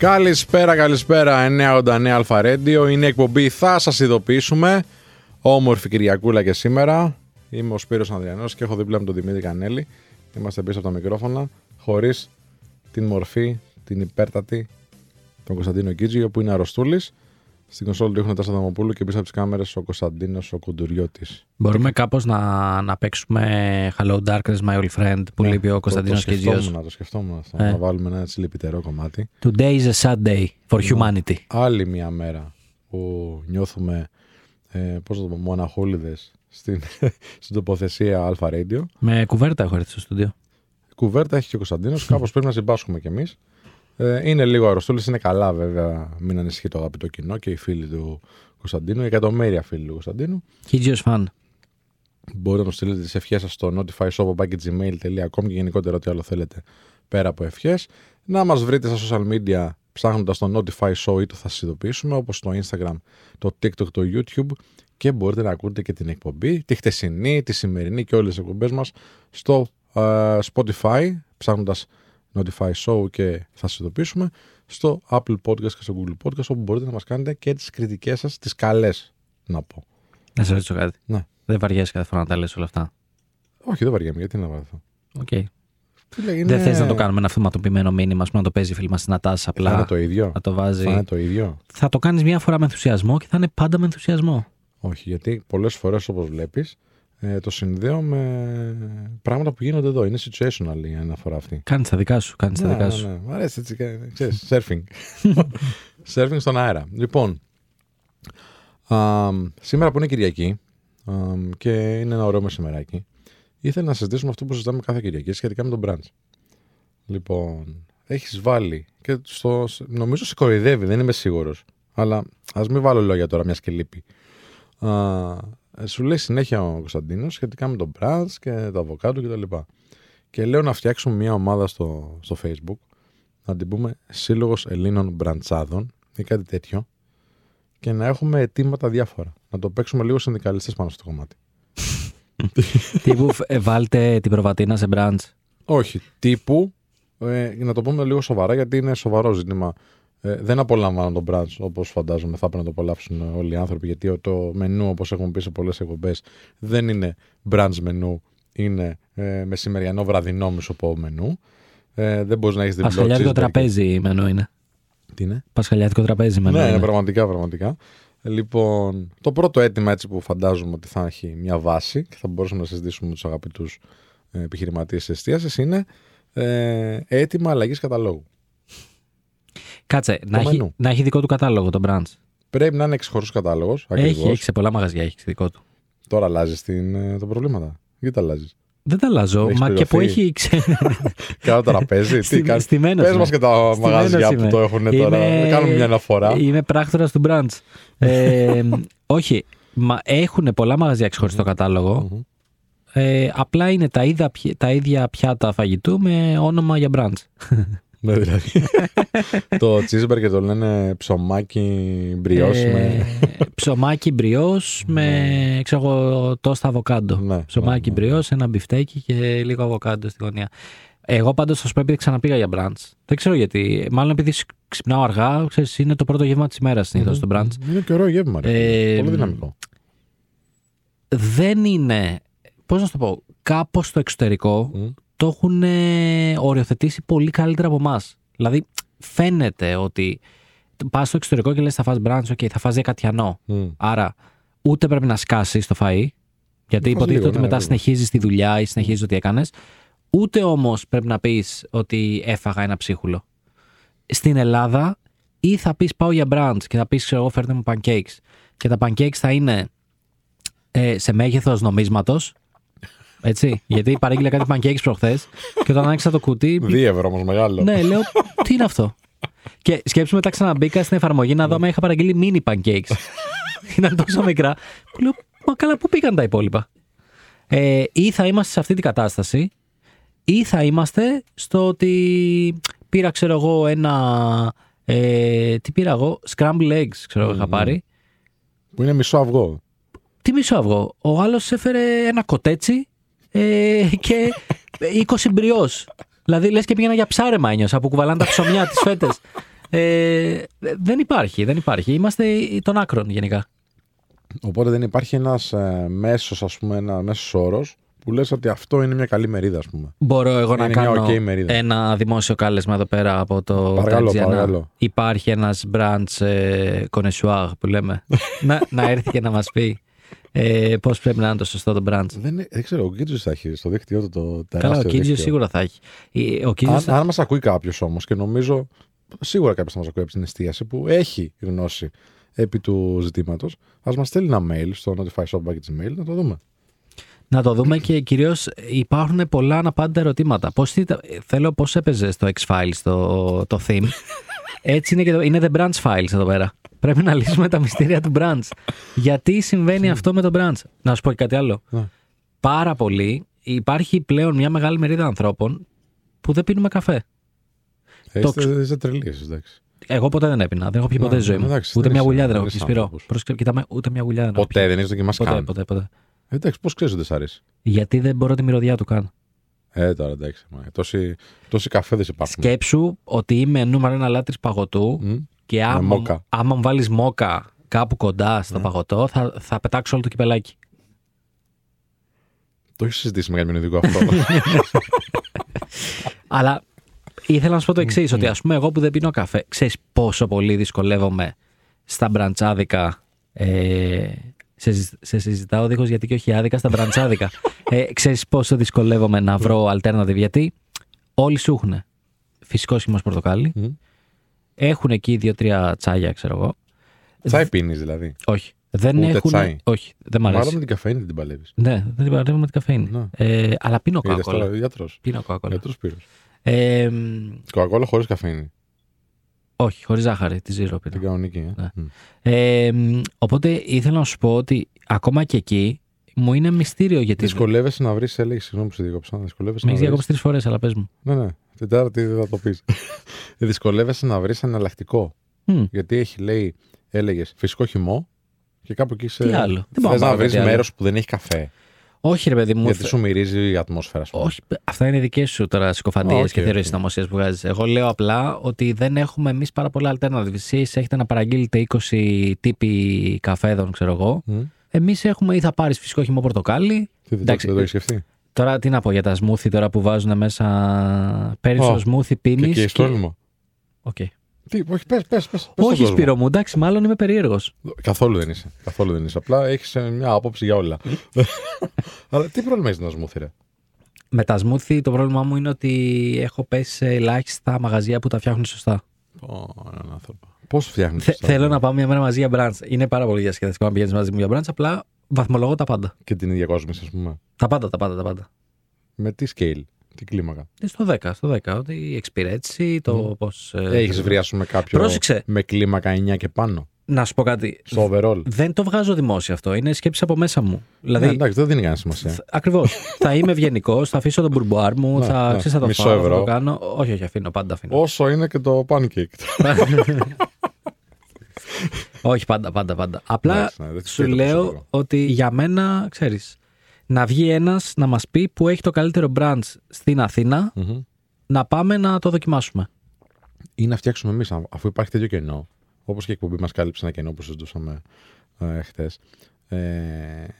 Καλησπέρα, καλησπέρα. 989 Αλφα Radio. Είναι η εκπομπή. Θα σας ειδοποιήσουμε. Όμορφη Κυριακούλα και σήμερα. Είμαι ο Σπύρος Ανδριανός και έχω δίπλα μου τον Δημήτρη Κανέλη. Είμαστε πίσω από τα μικρόφωνα. Χωρίς την μορφή, την υπέρτατη, τον Κωνσταντίνο Κίτζιο που είναι αρρωστούλης. Στην κονσόλη του έχουν τα Σαδαμοπούλου και πίσω από τις κάμερες ο Κωνσταντίνος ο Κουντουριώτης. Μπορούμε κάπως να, να παίξουμε Hello Darkness, My Old Friend που Ναι, λείπει ο Κωνσταντίνο το, Κιτζιό. σκεφτόμουν, το σκεφτόμουν αυτό. Ε. Να βάλουμε ένα έτσι λυπητερό κομμάτι. Today is a sad day for humanity. Άλλη μια μέρα που νιώθουμε ε, πώς να το πω, μοναχόλιδες στην, στην τοποθεσία Αλφα Radio. Με κουβέρτα έχω έρθει στο στούντιο. Κουβέρτα έχει και ο Κωνσταντίνος, κάπως πρέπει να συμπάσχουμε κι εμείς. Ε, είναι λίγο αρρωστούλης, είναι καλά βέβαια, μην ανησυχεί το αγαπητό κοινό και οι φίλοι του Κωνσταντίνου, οι εκατομμύρια φίλοι του Κωνσταντίνου. Κιτζιό φαν. Μπορείτε να μου στείλετε τις ευχές σας στο notifyshop.gmail.com και γενικότερα ό,τι άλλο θέλετε πέρα από ευχές. Να μας βρείτε στα social media ψάχνοντας το Notify Show ή το θα σας ειδοποιήσουμε όπως το Instagram, το TikTok, το YouTube και μπορείτε να ακούτε και την εκπομπή, τη χτεσινή, τη σημερινή και όλες τις εκπομπές μας στο ε, Spotify ψάχνοντας Notify Show και θα σας ειδοποιήσουμε στο Apple Podcast και στο Google Podcast όπου μπορείτε να μας κάνετε και τις κριτικές σας, τις καλές να πω. Να σε ρωτήσω κάτι. Ναι. Δεν βαριέσαι κάθε φορά να τα λες όλα αυτά; Όχι, δεν βαριέμαι, γιατί να βαρεθώ. Οκ. Τι λέει, Δεν είναι- θες να το κάνουμε ένα αυτοματοποιημένο μήνυμα, ας πούμε, να το παίζει η φίλη μας η Νατάσα Θα απλά. είναι το ίδιο. Να το βάζει. Θα είναι το ίδιο. Θα το κάνεις μια φορά με ενθουσιασμό και θα είναι πάντα με ενθουσιασμό. Όχι, γιατί πολλές φορές όπως βλέπεις ε, το συνδέω με πράγματα που γίνονται εδώ. Είναι situational η αναφορά αυτή. Κάνει τα δικά σου. Κάνεις τα Ναι, δικά ναι, σου. ναι. Μ' αρέσει έτσι. κα- Ξέρεις, surfing. surfing στον αέρα. Λοιπόν, α, σήμερα που είναι Κυριακή α, και είναι ένα ωραίο μεσημεράκι, ήθελα να συζητήσουμε αυτό που συζητάμε κάθε Κυριακή σχετικά με τον brunch. Λοιπόν, έχεις βάλει και στο, νομίζω σε κοροϊδεύει, δεν είμαι σίγουρος. Αλλά ας μην βάλω λόγια τώρα, μια και λείπει. Α, σου λέει συνέχεια ο Κωνσταντίνος σχετικά με τον brunch και το αβοκάντο κτλ. Και λέω να φτιάξουμε μια ομάδα στο, στο Facebook, να την πούμε Σύλλογος Ελλήνων Μπραντσάδων ή κάτι τέτοιο, και να έχουμε αιτήματα διάφορα. Να το παίξουμε λίγο συνδικαλιστές πάνω στο κομμάτι. Τύπου ε, βάλτε την προβατίνα σε μπραντς. Όχι, τύπου, ε, να το πούμε λίγο σοβαρά, γιατί είναι σοβαρό ζήτημα. Ε, δεν απολαμβάνω τον μπραντς όπως φαντάζομαι θα πρέπει να το απολαύσουν όλοι οι άνθρωποι γιατί το μενού όπως έχουμε πει σε πολλές εκπομπές δεν είναι brunch μενού είναι ε, μεσημεριανό βραδινό μισοπό μενού ε, δεν μπορείς να έχεις διπλό Πασχαλιάτικο cheeseburger. τραπέζι μενού είναι. Τι είναι; Πασχαλιάτικο τραπέζι μενού Ναι, είναι. ναι, πραγματικά, πραγματικά. Λοιπόν, το πρώτο αίτημα έτσι που φαντάζομαι ότι θα έχει μια βάση και θα μπορούσαμε να συζητήσουμε με τους αγαπητούς ε, επιχειρηματίες εστίασης είναι ε, αίτημα αλλαγής καταλόγου. Κάτσε, να έχει, μενού. να έχει δικό του κατάλογο το brunch. Πρέπει να είναι εξχωρούς κατάλογος, Έχει, ακριβώς. έχει σε πολλά μαγαζιά, έχει δικό του. Τώρα αλλάζεις την, ε, τα προβλήματα. Γιατί τα αλλάζεις; Δεν τα αλλάζω. Έχεις Μα και που πληρωθεί. έχει. ξε- Κάτω τραπέζι. Τι Στη- κάνεις; στημένος Πες είμαι. μας και τα Στημένος μαγαζιά που είμαι. το έχουν τώρα. Είμαι- Κάνουμε μια αναφορά. Είμαι πράκτορας του brunch. ε, όχι. Μα έχουν πολλά μαγαζιά ξεχωριστό κατάλογο. Μμμ. Ε, απλά είναι τα ίδια, πι- τα ίδια πιάτα φαγητού με όνομα για brunch. Ναι, δηλαδή. το cheeseburger το λένε ψωμάκι μπριός Ε, με... ψωμάκι μπριός με ξέρω εγώ, τόστα αβοκάντο. Ναι, Ψωμάκι ναι, ναι. μπριός, ένα μπιφτέκι και λίγο αβοκάντο στη γωνία. Εγώ πάντως θα σου πω επειδή ξαναπήγα για brunch. Δεν ξέρω γιατί. Μάλλον επειδή σ- ξυπνάω αργά, ξέρεις, είναι το πρώτο γεύμα της ημέρας συνήθως το brunch. Είναι και ωραίο γεύμα. ρε. Ε, Πολύ δυναμικό. Δεν είναι. Πώς να σου το πω, κάπως στο εξωτερικό Μμ. Το έχουν ε, οριοθετήσει πολύ καλύτερα από εμάς. Δηλαδή, φαίνεται ότι πας στο εξωτερικό και λες: Θα φας brunch, OK, θα φας δεκατιανό. Μμ. Άρα, ούτε πρέπει να σκάσεις το φαΐ, γιατί φας υποτίθεται λίγο, ότι ναι, μετά βέβαια. συνεχίζεις τη δουλειά ή συνεχίζεις ό,τι έκανες. Ούτε όμως πρέπει να πεις ότι έφαγα ένα ψίχουλο. Στην Ελλάδα, ή θα πεις πάω για brunch και θα πεις, ξέρω εγώ, φέρτε μου pancakes. Και τα pancakes θα είναι ε, σε μέγεθος νομίσματος. Έτσι. γιατί παρήγγειλα κάτι pancakes προχθές και όταν άνοιξα το κουτί. Δύο ευρώ όμως μεγάλο. ναι, λέω, τι είναι αυτό; Και σκέψου μετά ξαναμπήκα στην εφαρμογή να δω αν είχα παραγγείλει mini pancakes. Ήταν τόσο μικρά. Που λέω, μα καλά, πού πήγαν τα υπόλοιπα; Ε, ή θα είμαστε σε αυτή την κατάσταση, ή θα είμαστε στο ότι πήρα, ξέρω εγώ, ένα. Ε, τι πήρα εγώ, scramble eggs, ξέρω εγώ, είχα πάρει. Που είναι μισό αυγό. Τι μισό αυγό. Ο άλλος έφερε ένα κοτέτσι ε, και 20 μπριός. Δηλαδή λες και πήγαινα για ψάρεμα ένιωσα που κουβαλάνε τα ψωμιά τις φέτες. Ε, δεν υπάρχει, δεν υπάρχει. Είμαστε των άκρων γενικά. Οπότε δεν υπάρχει ένας ε, μέσος, ας πούμε, ένα μέσος όρος που λες ότι αυτό είναι μια καλή μερίδα, ας πούμε. Μπορώ εγώ να Είναι μια κάνω οκ μερίδα. ένα δημόσιο κάλεσμα εδώ πέρα από το Παρακαλώ, Τρεντζιανά. παρακαλώ. Υπάρχει ένας brunch ε, connoisseur που λέμε. να, να έρθει και να μας πει ε, πώς πρέπει να είναι το σωστό το brunch. Δεν, δεν ξέρω, ο Κίτζο θα έχει στο δίκτυό του το τεράστιο. Καλά, ο Κίτζιος δίκτυο. σίγουρα θα έχει. Ε, Ο Κίτζιος Αν, θα... αν μας ακούει κάποιος όμως και νομίζω σίγουρα κάποιος θα μας ακούει από την εστίαση που έχει γνώση επί του ζητήματος, ας μας στείλει ένα mail στο notifyshop.gmail να το δούμε. Να το δούμε και κυρίως υπάρχουν πολλά αναπάντητα ερωτήματα. Πώς, θυ- θέλω πώς έπαιζε στο X-Files το, το theme; Έτσι είναι και το, είναι the branch files εδώ πέρα. Πρέπει να λύσουμε τα μυστήρια του branch. Γιατί συμβαίνει αυτό με το branch. Να σου πω και κάτι άλλο. Ναι. Πάρα πολύ. Υπάρχει πλέον μια μεγάλη μερίδα ανθρώπων που δεν πίνουμε καφέ. Ε, Το Είστε, είστε τρελοί εσείς, εντάξει. Εγώ ποτέ δεν έπινα. Δεν έχω πιει ποτέ Ναι, στη ζωή μου. εντάξει, ούτε δεν μια είσαι- γουλιά δεν δεν έχω πιει. είσαι Σπυρό. άνθρωπος. Πρόσεξε, κοιτάμε, ούτε μια γουλιά δεν έχω πιει. Ποτέ δεν έχει δοκιμάσει Ποτέ, καν. ποτέ, ποτέ. Ε, Εντάξει, πώς ξέρεις ότι δεν σ' αρέσει. Γιατί δεν μπορώ τη μυρωδιά του καν. Ε, τώρα εντάξει. μα, Τόσοι, τόσοι καφέδες υπάρχουν. Σκέψου ότι είμαι νούμερο ένα λάτρης παγωτού Μμ. και άμα, μόκα. άμα μου βάλεις μόκα κάπου κοντά στο παγωτό, θα, θα πετάξω όλο το κυπελάκι. Το έχεις συζητήσει με κάποιο ειδικό αυτό. Αλλά ήθελα να σου πω το εξής: Ότι ας πούμε, εγώ που δεν πίνω καφέ, ξέρεις πόσο πολύ δυσκολεύομαι στα μπραντσάδικα. Ε, σε, συζη- σε συζητάω δίχως γιατί και όχι άδικα στα μπραντσάδικα. ε, ξέρεις πόσο δυσκολεύομαι να βρω alternative γιατί όλοι σου έχουν φυσικός χυμός πορτοκάλι, Μμ. έχουν εκεί δύο-τρία τσάγια, ξέρω εγώ. Τσάι πίνεις δηλαδή. Όχι. Δεν Ούτε έχουν. τσάι. Όχι, δεν μ' Μάλλον αρέσει. με την καφέινη δεν την παλεύεις. Ναι, δεν την παραδέχομαι με την καφέινη. Ναι. Ε, αλλά πίνω Είδες κοκακόλα. τώρα γιατρός. Πίνω κοκακόλα. Γιατρός πήρες. Ε, μ, Κοκακόλα χωρίς καφέινη. Όχι, χωρίς ζάχαρη, τη ζύρο πίνω. Την κανονική. Ε. Ναι. Μμ. Ε, μ, οπότε ήθελα να σου πω ότι ακόμα και εκεί μου είναι μυστήριο γιατί. Δυσκολεύεσαι να βρεις, έλεγε συγγνώμη που σε διακόψα. Δυσκολεύεσαι Με να έχεις βρεις. διακόψει τρεις φορές, αλλά πες μου. Ναι, ναι. Την τέταρτη δεν θα το πεις. Δυσκολεύεσαι να βρεις εναλλακτικό. Μμ, Γιατί έχει, λέει, έλεγες φυσικό χυμό και κάπου εκεί σε. Τι άλλο; Δεν μπορώ Θες να να πάρω βρεις κάτι άλλο. μέρος που δεν έχει καφέ. Όχι, ρε παιδί μου. γιατί θε- σου μυρίζει η ατμόσφαιρα, ας πούμε. Όχι, αυτά είναι δικές σου τώρα συκοφαντίες Α, οκ, και θεωρίες οκ. συνωμοσία που βγάζεις. Εγώ λέω απλά ότι δεν έχουμε εμείς πάρα πολλά alternative. Εσείς έχετε να παραγγείλετε 20 τύποι καφέδων, ξέρω εγώ. Μμ. Εμείς έχουμε ή θα πάρεις φυσικό χυμό πορτοκάλι. Τι, δεν, Εντάξει, το, δεν το έχεις σκεφτεί; Τώρα τι να πω για τα smoothie τώρα που βάζουν μέσα. Παίρνεις Ω, το smoothie, Και, πίνει. και στόλμο. Οκ. Τι, όχι, πες, πες, πες, πες Όχι, στον κόσμο. Σπύρο μου, εντάξει, μάλλον είμαι περίεργος. Καθόλου δεν είσαι. Καθόλου δεν είσαι. Απλά έχεις μια άποψη για όλα. Αλλά τι πρόβλημα έχεις να σμούθει, ρε; Με τα σμούθι το πρόβλημά μου είναι ότι έχω πέσει σε ελάχιστα μαγαζιά που τα φτιάχνουν σωστά. Ω, έναν άνθρωπο. Πώς φτιάχνεις. Θε- θέλω να πάμε μια μέρα μαζί για μπραντς. Είναι πάρα πολύ διασκεδαστικό να πηγαίνεις μαζί μου για μπραντς. Απλά βαθμολογώ τα πάντα. Και την ίδια κόσμο, ας πούμε. Τα πάντα, τα πάντα, τα πάντα. Με τι scale, τι κλίμακα. Ε, Στο 10, στο 10. Ότι η εξυπηρέτηση, το Μμ. πώς. Έχεις βρει, α πούμε, κάποιο. Πρόσεξε. Με κλίμακα 9 και πάνω. Να σου πω κάτι. Στο overall. Δεν το βγάζω δημόσια αυτό. Είναι σκέψη από μέσα μου. Δηλαδή, Ναι, εντάξει, δεν δίνει κανένα σημασία. Ακριβώς. θα είμαι ευγενικός, θα αφήσω τον μπουρμπουάρ μου, Ναι, θα, ναι. ξέρεις, θα το Μισό φάω, θα ευρώ. το κάνω. Όχι, όχι, αφήνω, πάντα αφήνω. Όσο είναι και το pancake. όχι, πάντα, πάντα, πάντα. Απλά Εντάξει, ναι, δεν σου το λέω προσωπικό. ότι για μένα, ξέρεις, να βγει ένας να μας πει που έχει το καλύτερο brand στην Αθήνα, Μμμ. να πάμε να το δοκιμάσουμε. Ή να φτιάξουμε εμείς, αφού υπάρχει τέτοιο κενό. Όπως και η εκπομπή μας κάλυψε ένα κενό που συζητούσαμε ε, χθες. Ε,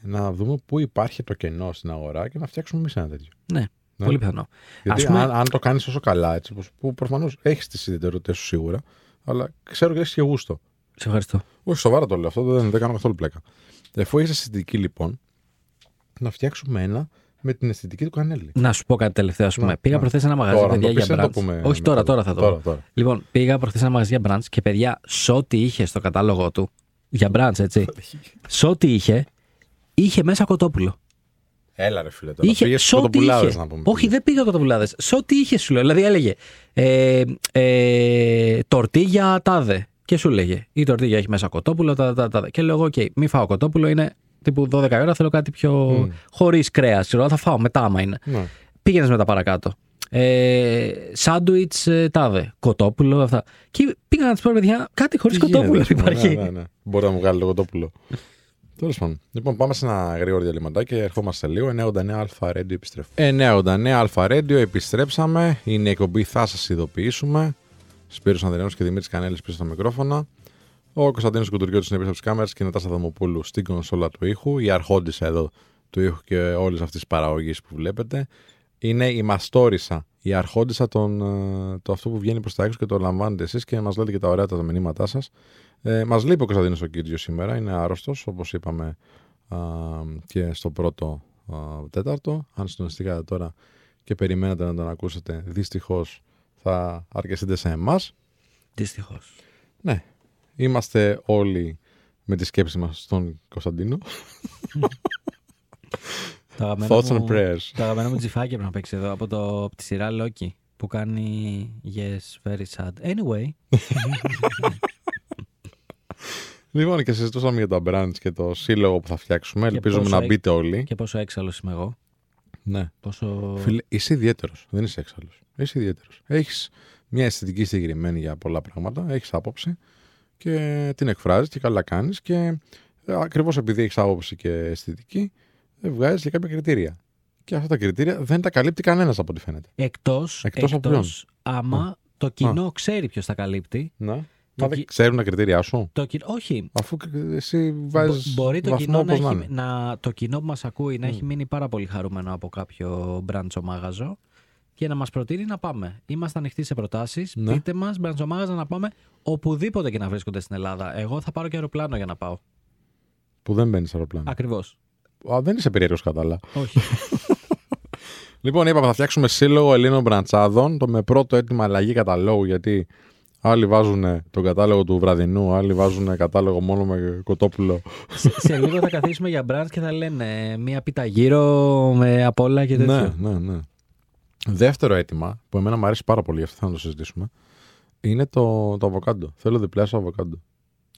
να δούμε πού υπάρχει το κενό στην αγορά και να φτιάξουμε εμείς ένα τέτοιο. Ναι, Ναι. πολύ πιθανό. Γιατί Ας πούμε- αν, αν το κάνεις όσο καλά, έτσι, όπως- που προφανώς έχεις τις ιδιαιτερότητες σου σίγουρα, αλλά ξέρω ότι έχεις και γούστο. Σε ευχαριστώ. Όχι, σοβαρά το λέω αυτό, δεν, δεν κάνω καθόλου πλέκα. Εφού έχει αισθητική λοιπόν, να φτιάξουμε ένα με την αισθητική του κανέλη. Να σου πω κάτι τελευταίο, ας πούμε. Ναι, Πήγα ναι. προχθές σε ένα μαγαζί, Τώρα, να παιδιά, το πεις, για δεν το brunch. πούμε Όχι μετά. τώρα, τώρα θα το Τώρα, πω. τώρα. Λοιπόν, πήγα προχθές σε ένα μαγαζί για brunch και παιδιά, σε ό,τι είχε στο κατάλογο του. Για brunch, έτσι. σε ό,τι είχε, είχε μέσα κοτόπουλο. Έλα ρε φίλε τώρα. Είχε, Πήγες σε στους ό,τι κοτοπουλάδες, είχε. να πούμε. Όχι, δεν πήγα κοτοπουλάδες. Σε ό,τι είχε, σου λέω. Δηλαδή έλεγε ε, ε, τορτίγια τάδε. Και σου λέγε η τορτίγια έχει μέσα κοτόπουλο, τάδε, τάδε, τάδε. Και λέω εγώ, οκ, μη φάω κοτόπουλο, είναι τύπου 12 ώρα, θέλω κάτι πιο Μμ. χωρίς κρέας. Θα φάω μετά, άμα είναι. Ναι. Πήγαινες μετά παρακάτω. Ε, Σάντουιτς ε, τάδε. Κοτόπουλο, αυτά. Και πήγα να του πω, παιδιά, κάτι χωρίς Τι κοτόπουλο γίνεται, ας πούμε, υπάρχει. Ναι, ναι, ναι. Μπορεί να μου βγάλει το κοτόπουλο. Τέλος πάντων. Λοιπόν, πάμε σε ένα γρήγορο διαλυματάκι και ερχόμαστε λίγο. 989 Αλφα Radio επιστρέφουμε. 989 Αλφα Radio επιστρέψαμε. Είναι η εκπομπή, θα σας ειδοποιήσουμε. Σπύρος Ανδρεάνος και Δημήτρης Κανέλης πίσω στα μικρόφωνα. Ο Κωνσταντίνος Κουτουριώτης είναι πίσω από τις κάμερες και η Νατάσα Δαμοπούλου στην κονσόλα του ήχου. Η αρχόντισα εδώ του ήχου και όλες αυτές τις παραγωγές που βλέπετε. Είναι η μαστόρισα, η αρχόντισα των, ε, το αυτό που βγαίνει προς τα έξω και το λαμβάνετε εσείς και μας λέτε και τα ωραία τα μηνύματά σας. Ε, μας λείπει ο Κωνσταντίνος ο Κίτζιος σήμερα, είναι άρρωστος όπως είπαμε α, και στο πρώτο α, τέταρτο. Αν συντονιστήκατε τώρα και περιμένατε να τον ακούσετε, δυστυχώς θα αρκεστείτε σε εμάς. Δυστυχώς. Ναι, είμαστε όλοι με τη σκέψη μας στον Κωνσταντίνο. Το αγαπημένο Thoughts and μου- prayers. Το αγαπημένο μου τζιφάκι πρέπει να παίξεις εδώ από, το, από τη σειρά Loki που κάνει Yes, very sad. Anyway, Λοιπόν, και συζητούσαμε για τα brands και το σύλλογο που θα φτιάξουμε. Ελπίζουμε πόσο να έ- μπείτε όλοι. και πόσο έξαλλος είμαι εγώ. Ναι. Πόσο. Φίλε, είσαι ιδιαίτερος. Δεν είσαι έξαλλος. Είσαι ιδιαίτερος. Έχεις μια αισθητική συγκεκριμένη για πολλά πράγματα. Έχεις άποψη και την εκφράζεις και καλά κάνεις. Και ακριβώς επειδή έχεις άποψη και αισθητική, βγάζεις και κάποια κριτήρια. Και αυτά τα κριτήρια δεν τα καλύπτει κανένας από ό,τι φαίνεται. Εκτός Εκτός από ποιον; άμα το κοινό ξέρει ποιος τα καλύπτει. Ναι. Το Μα δεν κι- ξέρουν τα κριτήριά σου; Το κοινό, όχι. Αφού εσύ βάζεις. Μπο- Μπορεί το βαθμό κοινό, να όπως έχει, είναι. να, το κοινό που μας ακούει να Mm. έχει μείνει πάρα πολύ χαρούμενο από κάποιο μπράντσο μάγαζο και να μας προτείνει να πάμε. Είμαστε ανοιχτοί σε προτάσεις. Ναι. Πείτε μας μπράντσο μάγαζα να πάμε οπουδήποτε και να βρίσκονται στην Ελλάδα. Εγώ θα πάρω και αεροπλάνο για να πάω. Που δεν μπαίνεις σε αεροπλάνο. Ακριβώς. Α, δεν είσαι περίεργος κατά άλλα. Όχι. Λοιπόν, είπαμε θα φτιάξουμε σύλλογο Ελλήνων μπραντσάδων. Το με πρώτο έτοιμο αλλαγή καταλόγου γιατί άλλοι βάζουν τον κατάλογο του βραδινού, άλλοι βάζουν κατάλογο μόνο με κοτόπουλο. σε, σε λίγο θα καθίσουμε για μπραντς και θα λένε ε, μία πίτα γύρω με απ' όλα και τέτοιο. ναι, ναι, ναι. Δεύτερο αίτημα που εμένα μου αρέσει πάρα πολύ, αυτό θα το συζητήσουμε, είναι το, το αβοκάντο. Θέλω διπλάσιο αβοκάντο.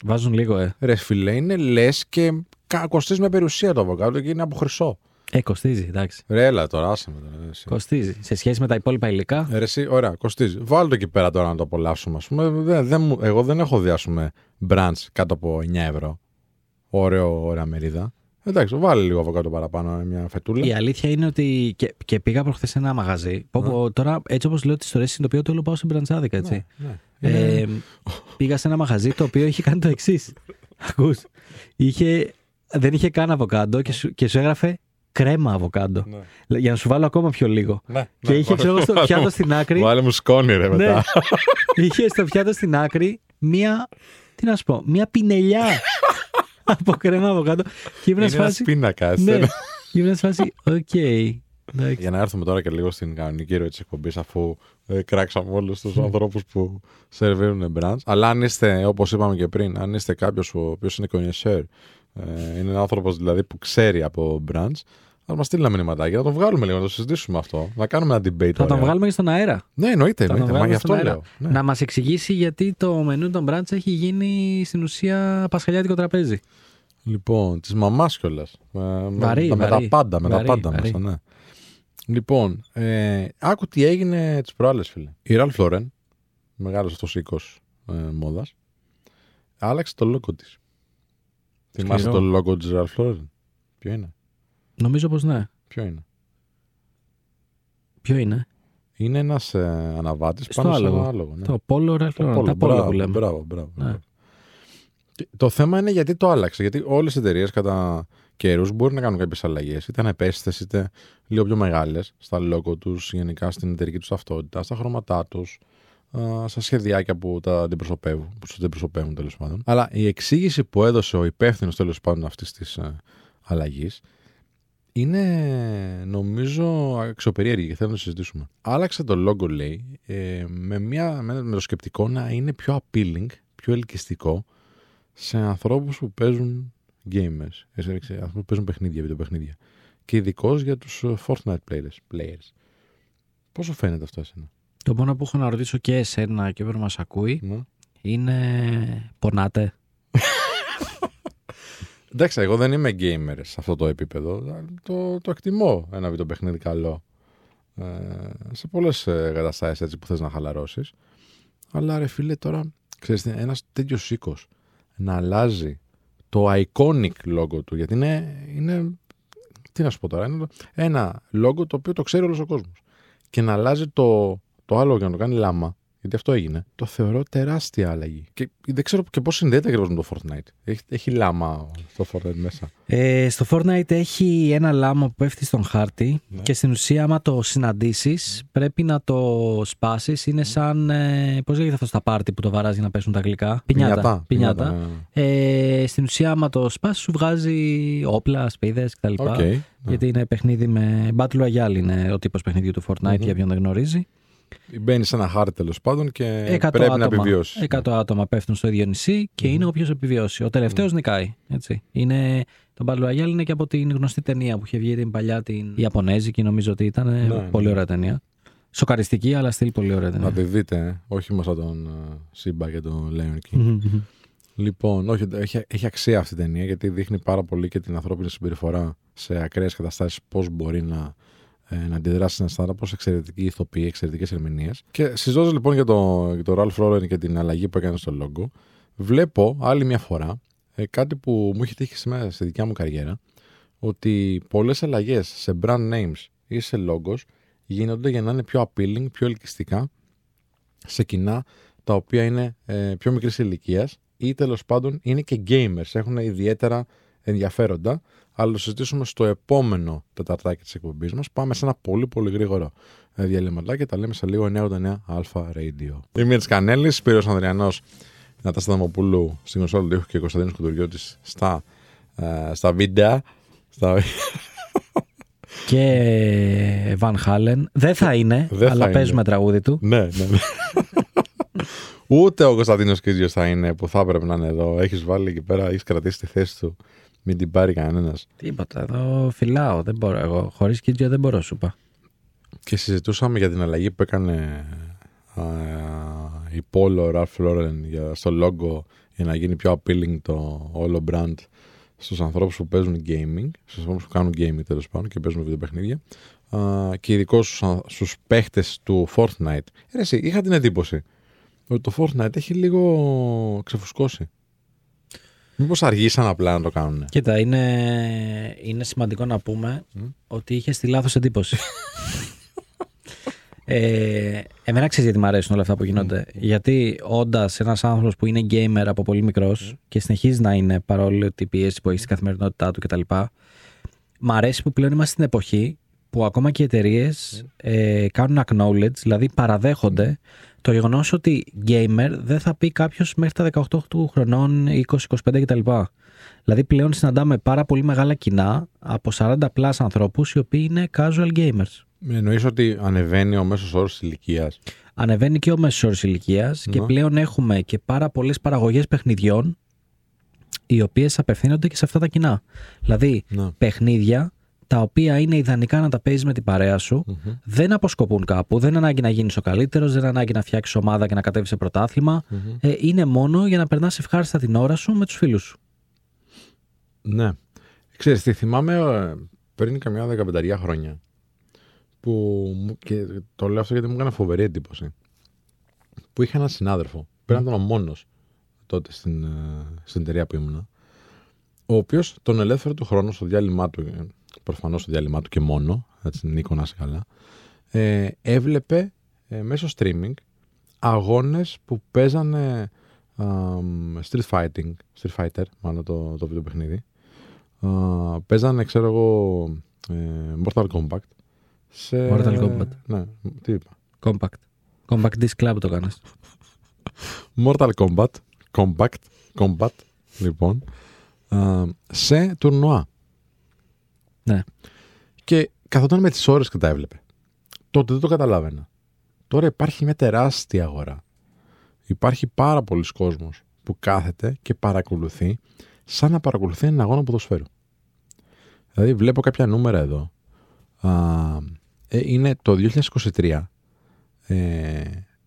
Βάζουν λίγο, ε. Ρε φιλέ, είναι λες και κα- κοστίζει με περιουσία το αβοκάντο και είναι από χρυσό. Ε, κοστίζει, εντάξει. Ρε, έλα τώρα, άσε με τώρα. εσύ. Κοστίζει. Σε σχέση με τα υπόλοιπα υλικά; Ρε, εσύ, ωραία, κοστίζει. Βάλτε το εκεί πέρα τώρα να το απολαύσουμε. Ας πούμε. Δεν, δεν μου- εγώ δεν έχω δει, ας πούμε, branch κάτω από 9 ευρώ. Ωραίο, ωραία μερίδα. Εντάξει, βάλε λίγο αβοκάντο παραπάνω, μια φετούλα. Η αλήθεια είναι ότι. Και, και πήγα προχθές σε ένα μαγαζί. Πω, πω, τώρα, έτσι όπως λέω τις ιστορίες, συνειδητοποιώ ότι όλο πάω στην μπραντζάδικα, έτσι. Ναι. Ε, πήγα σε ένα μαγαζί το οποίο είχε κάνει το εξής. Ακούς. Είχε, δεν είχε καν αβοκάντο και σου, και σου έγραφε κρέμα αβοκάντο. Ναι. Για να σου βάλω ακόμα πιο λίγο. Ναι, Και ναι, είχε, ξέρω εγώ, στο βάλε πιάτο μου- στην άκρη. Βάλε μου σκόνη, ρε, Ναι. μετά. είχε στο πιάτο στην άκρη μία. Τι να σου πω, μία πινελιά από κρέμα αβοκάντο. Και ήμουν Είναι σε ένας φάση. πίνακας. Ναι, ήμουν σε φάση. Οκ. εντάξει. Για να έρθουμε τώρα και λίγο στην κανονική ροή της εκπομπής, αφού ε, κράξαμε όλους τους ανθρώπους που σερβίρουν brunch. Αλλά αν είστε, όπως είπαμε και πριν, αν είστε κάποιος ο οποίος είναι connoisseur, ε, είναι ένας άνθρωπος δηλαδή που ξέρει από brunch, θα μας στείλει ένα μηνυματάκι, να το βγάλουμε λίγο, να το συζητήσουμε αυτό. Να κάνουμε ένα debate. Θα τον ωραίο. βγάλουμε και στον αέρα. Ναι, εννοείται, Θα τον εννοείται. Μα βγάλουμε γι' στον αυτό αέρα. λέω. Ναι. Να μας εξηγήσει γιατί το μενού των μπράντς έχει γίνει στην ουσία πασχαλιάτικο τραπέζι. Λοιπόν, της μαμάς κιόλας. Βαρύ, με, με τα βαρύ. πάντα, με τα Βαρύ, πάντα βαρύ. μέσα, ναι. Λοιπόν, ε, άκου τι έγινε τις προάλλες, φίλε. Η Ralph Lauren, μεγάλος αυτός οίκος ε, μόδας, άλλαξε το logo της. Θυμάσαι Σκληρό. το logo της Ralph Lauren. Ποιο είναι, Νομίζω πως ναι. ποιο είναι; Ποιο είναι; Είναι ένας ε, αναβάτης Στο πάνω σε άλογο. ένα άλογο. Ναι. Το Polo Ralph Το Lauren. Polo, Τα Polo μπράβο, που λέμε. Μπράβο, μπράβο. Ναι. μπράβο. Και Το θέμα είναι γιατί το άλλαξε. Γιατί όλες οι εταιρείες κατά καιρούς μπορεί να κάνουν κάποιες αλλαγές. Είτε ανεπαίσθητε, είτε λίγο πιο μεγάλες στα logo τους, γενικά στην εταιρική τους ταυτότητα, στα χρώματά τους, στα σχεδιάκια που τα αντιπροσωπεύουν, που τους αντιπροσωπεύουν τέλος πάντων. Αλλά η εξήγηση που έδωσε ο υπεύθυνος τέλος πάντων αυτής της αλλαγής είναι νομίζω αξιοπερίεργη και θέλω να το συζητήσουμε. Άλλαξε το logo, λέει, ε, με, μια, με, με το σκεπτικό να είναι πιο appealing, πιο ελκυστικό σε ανθρώπους που παίζουν gamers, ε, σε σε ανθρώπους που παίζουν παιχνίδια, βιντεοπαιχνίδια. Και ειδικώς για τους ε, Fortnite players. players. Πώς σου φαίνεται αυτό εσένα; Το μόνο που έχω να ρωτήσω και εσένα και όποιον μας ακούει Ναι. είναι. Πονάτε. Εντάξει, εγώ δεν είμαι gamer σε αυτό το επίπεδο. αλλά Το, το εκτιμώ ένα βιντεοπαιχνίδι καλό. Ε, σε πολλές καταστάσεις έτσι που θες να χαλαρώσεις. Αλλά ρε φίλε, τώρα ξέρεις, ένας τέτοιος οίκος να αλλάζει το iconic logo του, γιατί είναι, είναι. Τι να σου πω τώρα, είναι ένα logo το οποίο το ξέρει όλος ο κόσμος. Και να αλλάζει το, το άλλο για να το κάνει λάμα, γιατί αυτό έγινε, το θεωρώ τεράστια αλλαγή. Και δεν ξέρω και πώς συνδέεται ακριβώς με το Fortnite. Έχει, έχει λάμα στο Fortnite μέσα. Ε, στο Fortnite έχει ένα λάμα που πέφτει στον χάρτη Ναι. και στην ουσία, άμα το συναντήσεις, πρέπει να το σπάσεις. Είναι σαν. Ε, Πώς λέγεται αυτό στα πάρτι που το βαράζει για να πέσουν τα γλυκά; Πινιάτα. Πινιάτα. ναι, ναι. Ε, στην ουσία, άμα το σπάσει, σου βγάζει όπλα, ασπίδες κτλ. Οκ. ναι. Γιατί είναι παιχνίδι με. Battle Royale είναι ο τύπος παιχνιδιού του Fortnite, Μμμ. για ποιον δεν γνωρίζει. Μπαίνει σε ένα χάρτη τέλος πάντων και 100 πρέπει άτομα, να επιβιώσει. 100 άτομα πέφτουν στο ίδιο νησί και είναι όποιος επιβιώσει. Ο τελευταίος νικάει. Έτσι. Είναι, το Battle Royale είναι και από την γνωστή ταινία που είχε βγει την παλιά την Ιαπωνέζικη, νομίζω ότι ήταν. ε, Ναι, πολύ ναι. ωραία ταινία. Σοκαριστική, αλλά στυλ πολύ ωραία Να ταινία. τη δείτε, ε. όχι μας σαν τον ε, Σίμπα και τον Lion King. Μμμ, μμμ. Λοιπόν, όχι, έχει, έχει αξία αυτή η ταινία γιατί δείχνει πάρα πολύ και την ανθρώπινη συμπεριφορά σε ακραίες καταστάσεις, πώς μπορεί να, ε, να αντιδράσει ένα άνθρωπο, εξαιρετική ηθοποιή, εξαιρετικές ερμηνείες. Και συζητώντας λοιπόν για το, για το Ralph Lauren και την αλλαγή που έκανε στο logo, βλέπω άλλη μια φορά ε, κάτι που μου έχει τύχει σήμερα στη δικιά μου καριέρα, ότι πολλές αλλαγές σε brand names ή σε logos γίνονται για να είναι πιο appealing, πιο ελκυστικά σε κοινά τα οποία είναι ε, πιο μικρής ηλικίας ή τέλος πάντων είναι και gamers, έχουν ιδιαίτερα ενδιαφέροντα. Αλλά το συζητήσουμε στο επόμενο τεταρτάκι της εκπομπής μας. Πάμε σε ένα πολύ πολύ γρήγορο ε, διαλυματάκι και τα λέμε σε λίγο 989 Αλφα Radio. Είμαι τη Κανέλης, Σπύρος Ανδριανός, Νατάστα Δαμοπούλου στην κονσόλα του ήχου και Κωνσταντίνος Κουντουριώτης στα, ε, στα βίντεο. Στα... και Van Halen. Δεν θα είναι, Δεν θα αλλά είναι. παίζουμε τραγούδι του. ναι, ναι, ναι. Ούτε ο Κωνσταντίνος Κίζιο θα είναι που θα έπρεπε να είναι εδώ. Έχεις βάλει εκεί πέρα, έχεις κρατήσει τη θέση του. Μην την πάρει κανένας. Τίποτα, εδώ φυλάω. Δεν μπορώ εγώ. Χωρίς Κίτζιο δεν μπορώ, σου είπα. Και συζητούσαμε για την αλλαγή που έκανε α, η Polo Ralph Lauren για, στο logo για να γίνει πιο appealing το όλο brand στους ανθρώπους που παίζουν gaming, στους ανθρώπους που κάνουν gaming τέλος πάντων και παίζουν βιντεοπαιχνίδια α, και ειδικώς στους, α- στους παίχτες του Fortnite. Ε, εσύ, είχα την εντύπωση ότι το Fortnite έχει λίγο ξεφουσκώσει. Μήπως αργήσαν απλά να το κάνουν. Κοίτα, είναι, είναι σημαντικό να πούμε ότι είχε τη λάθος εντύπωση. ε, εμένα ξέρεις γιατί μου αρέσουν όλα αυτά που γίνονται. Γιατί όντας ένας άνθρωπος που είναι gamer από πολύ μικρός και συνεχίζει να είναι παρόλο τη πίεση που έχει στην καθημερινότητά του κτλ. Μ' αρέσει που πλέον είμαστε στην εποχή που ακόμα και οι εταιρείες ε, κάνουν acknowledge, δηλαδή παραδέχονται το γεγονός ότι gamer δεν θα πει κάποιος μέχρι τα 18 του χρονών, 20-25 κτλ. Δηλαδή πλέον συναντάμε πάρα πολύ μεγάλα κοινά από 40 plus ανθρώπους οι οποίοι είναι casual gamers. Εννοείς ότι ανεβαίνει ο μέσος όρος της ηλικίας; Ανεβαίνει και ο μέσος όρος ηλικίας και Ναι. πλέον έχουμε και πάρα πολλές παραγωγές παιχνιδιών οι οποίες απευθύνονται και σε αυτά τα κοινά. Δηλαδή Ναι. παιχνίδια τα οποία είναι ιδανικά να τα παίζεις με την παρέα σου, Μμμ. δεν αποσκοπούν κάπου, δεν είναι ανάγκη να γίνεις ο καλύτερος, δεν είναι ανάγκη να φτιάξεις ομάδα και να κατέβεις σε πρωτάθλημα. Μμμ. Ε, είναι μόνο για να περνάς ευχάριστα την ώρα σου με τους φίλους σου. Ναι. Ξέρεις, τι θυμάμαι ε, πριν καμιά δεκαπενταριά χρόνια που μου- και το λέω αυτό γιατί μου έκανε φοβερή εντύπωση που είχα έναν συνάδελφο, πρέπει να ήταν ο μόνος τότε στην, ε, στην εταιρεία που ήμουνα ο οποίος τον ελεύθερο του χρόνο στο διάλειμμα του, ε, προφανώς στο διάλειμμα του και μόνο, έτσι Νίκο να είσαι καλά, ε, έβλεπε ε, μέσω streaming αγώνες που παίζανε αμ, Street Fighting, Street Fighter, μάλλον το, το βίντεο παιχνίδι. Α, παίζανε, ξέρω εγώ, ε, Mortal Kombat. Σε... Mortal Kombat. Ναι, τι είπα. Compact. Compact Disc Club το κάνεις. Mortal Kombat, Compact, Combat, λοιπόν, α, σε τουρνουά. Ναι. Και καθόταν με τις ώρες και τα έβλεπε. Τότε δεν το καταλάβαινα. Τώρα υπάρχει μια τεράστια αγορά. Υπάρχει πάρα πολλοί κόσμος που κάθεται και παρακολουθεί σαν να παρακολουθεί έναν αγώνα ποδοσφαίρου. Δηλαδή βλέπω κάποια νούμερα εδώ. Α, ε, είναι το 2023 ε,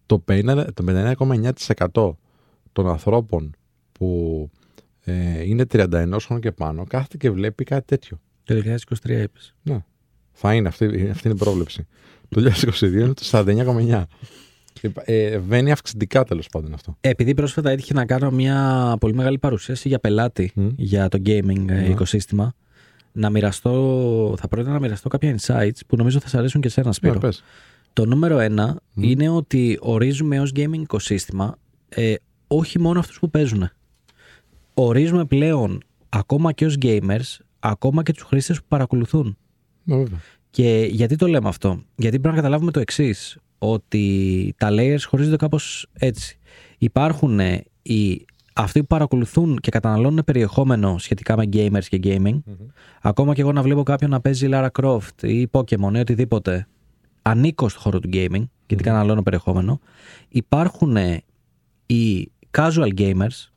το 50 το 59,9% των ανθρώπων που ε, είναι 31 χρόνων και πάνω κάθεται και βλέπει κάτι τέτοιο. Το 2023 είπες. Ναι. Θα είναι αυτή, αυτή είναι η πρόβλεψη. Το 2022 είναι το 49,9. Ε, βαίνει αυξητικά τέλος πάντων αυτό. Επειδή πρόσφατα έτυχε να κάνω μια πολύ μεγάλη παρουσίαση για πελάτη Μμ. για το gaming ε, Ναι. οικοσύστημα, να μοιραστώ, θα πρότεινα να μοιραστώ κάποια insights που νομίζω θα σα αρέσουν και εσένα, Σπύρο. Ναι, πες. Το νούμερο ένα είναι ότι ορίζουμε ως gaming οικοσύστημα ε, όχι μόνο αυτούς που παίζουν. Ορίζουμε πλέον ακόμα και ως gamers, ακόμα και τους χρήστες που παρακολουθούν. Ναι, βέβαια. Και γιατί το λέμε αυτό; Γιατί πρέπει να καταλάβουμε το εξής ότι τα layers χωρίζονται κάπως έτσι. Υπάρχουν ε, οι, αυτοί που παρακολουθούν και καταναλώνουν περιεχόμενο σχετικά με gamers και gaming. Ακόμα και εγώ να βλέπω κάποιον να παίζει Lara Croft ή Pokemon ή οτιδήποτε. Ανήκω στο χώρο του gaming γιατί καταναλώνω περιεχόμενο. Υπάρχουν ε, οι casual gamers.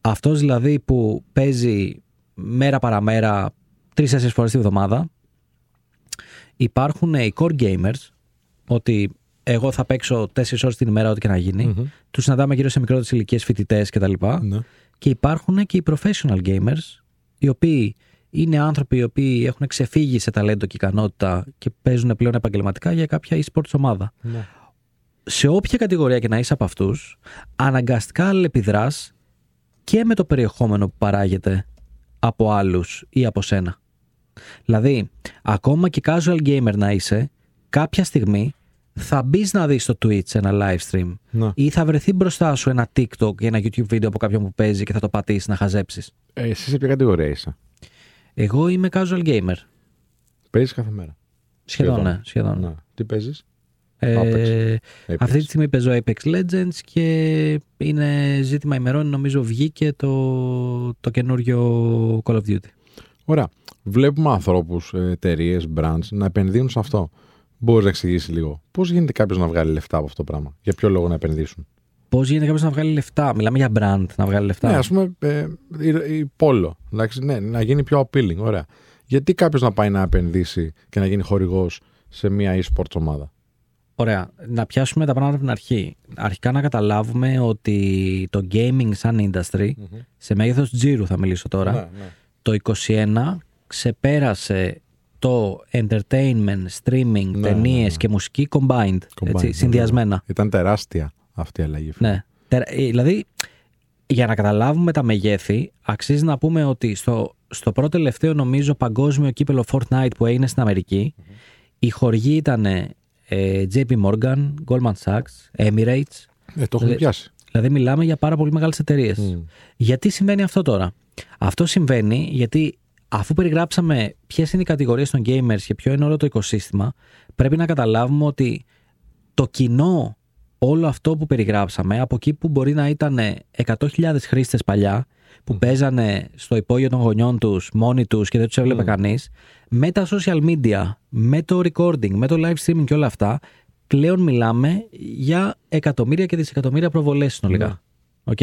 Αυτός δηλαδή που παίζει μέρα παραμέρα τρεις-τέσσερις φορές τη βδομάδα. Υπάρχουν ε, οι core gamers, ότι εγώ θα παίξω τέσσερις ώρες την ημέρα ό,τι και να γίνει. Τους συναντάμε γύρω σε μικρότερες ηλικίες φοιτητές κτλ. Ναι. Και υπάρχουν και οι professional gamers, οι οποίοι είναι άνθρωποι οι οποίοι έχουν ξεφύγει σε ταλέντο και ικανότητα και παίζουν πλέον επαγγελματικά για κάποια e-sports ομάδα. Ναι. Σε όποια κατηγορία και να είσαι από αυτούς, αναγκαστικά αλληλεπιδράς και με το περιεχόμενο που παράγεται από άλλους ή από σένα. Δηλαδή, ακόμα και casual gamer να είσαι, κάποια στιγμή θα μπεις να δεις στο Twitch ένα live stream Ναι. ή θα βρεθεί μπροστά σου ένα TikTok ή ένα YouTube βίντεο από κάποιον που παίζει και θα το πατήσεις να χαζέψεις. Ε, εσύ σε ποια κατηγορία είσαι; Εγώ είμαι casual gamer. Παίζεις κάθε μέρα; Σχεδόν, Σχεδόν. ναι. Σχεδόν. Ναι. Τι παίζεις; Ε, Apex. αυτή τη στιγμή παίζω Apex Legends και είναι ζήτημα ημερών. Νομίζω βγήκε το, το καινούριο Call of Duty. Ωραία. Βλέπουμε ανθρώπους, εταιρείες, brands να επενδύουν σε αυτό. Μπορείς να εξηγήσεις λίγο. Πώς γίνεται κάποιος να βγάλει λεφτά από αυτό το πράγμα; Για ποιο λόγο να επενδύσουν; Πώς γίνεται κάποιος να βγάλει λεφτά; Μιλάμε για brand να βγάλει λεφτά. Ναι, ας πούμε, ε, η, η Πόλο. Εντάξει, ναι, να γίνει πιο appealing. Ωραία. Γιατί κάποιος να πάει να επενδύσει και να γίνει χορηγός σε μια e-sports ομάδα; Ωραία. Να πιάσουμε τα πράγματα από την αρχή. Αρχικά να καταλάβουμε ότι το gaming σαν industry, σε μέγεθος τζίρου θα μιλήσω τώρα, Ναι, ναι. το 21 ξεπέρασε το entertainment, streaming, Ναι, ταινίες ναι, ναι. και μουσική combined, Combined, έτσι, ναι, συνδυασμένα. Ήταν τεράστια αυτή η αλλαγή. Ναι. Τερ- ε, Δηλαδή, για να καταλάβουμε τα μεγέθη, αξίζει να πούμε ότι στο, στο πρώτο τελευταίο νομίζω παγκόσμιο κύπελο Fortnite που έγινε στην αμερικη οι χορηγοί ήταν ε, JP Morgan, Goldman Sachs, Emirates. Ε, το έχουμε Λε- πιάσει. Δηλαδή μιλάμε για πάρα πολύ μεγάλες εταιρείες. Μμ. Γιατί συμβαίνει αυτό τώρα; Αυτό συμβαίνει γιατί αφού περιγράψαμε ποιες είναι οι κατηγορίες των gamers και ποιο είναι όλο το οικοσύστημα, πρέπει να καταλάβουμε ότι το κοινό όλο αυτό που περιγράψαμε, από εκεί που μπορεί να ήταν 100.000 χρήστες παλιά, που παίζανε στο υπόγειο των γονιών τους μόνοι τους και δεν τους έβλεπε κανείς, με τα social media, με το recording, με το live streaming και όλα αυτά, πλέον μιλάμε για εκατομμύρια και δισεκατομμύρια προβολές συνολικά. Οκ.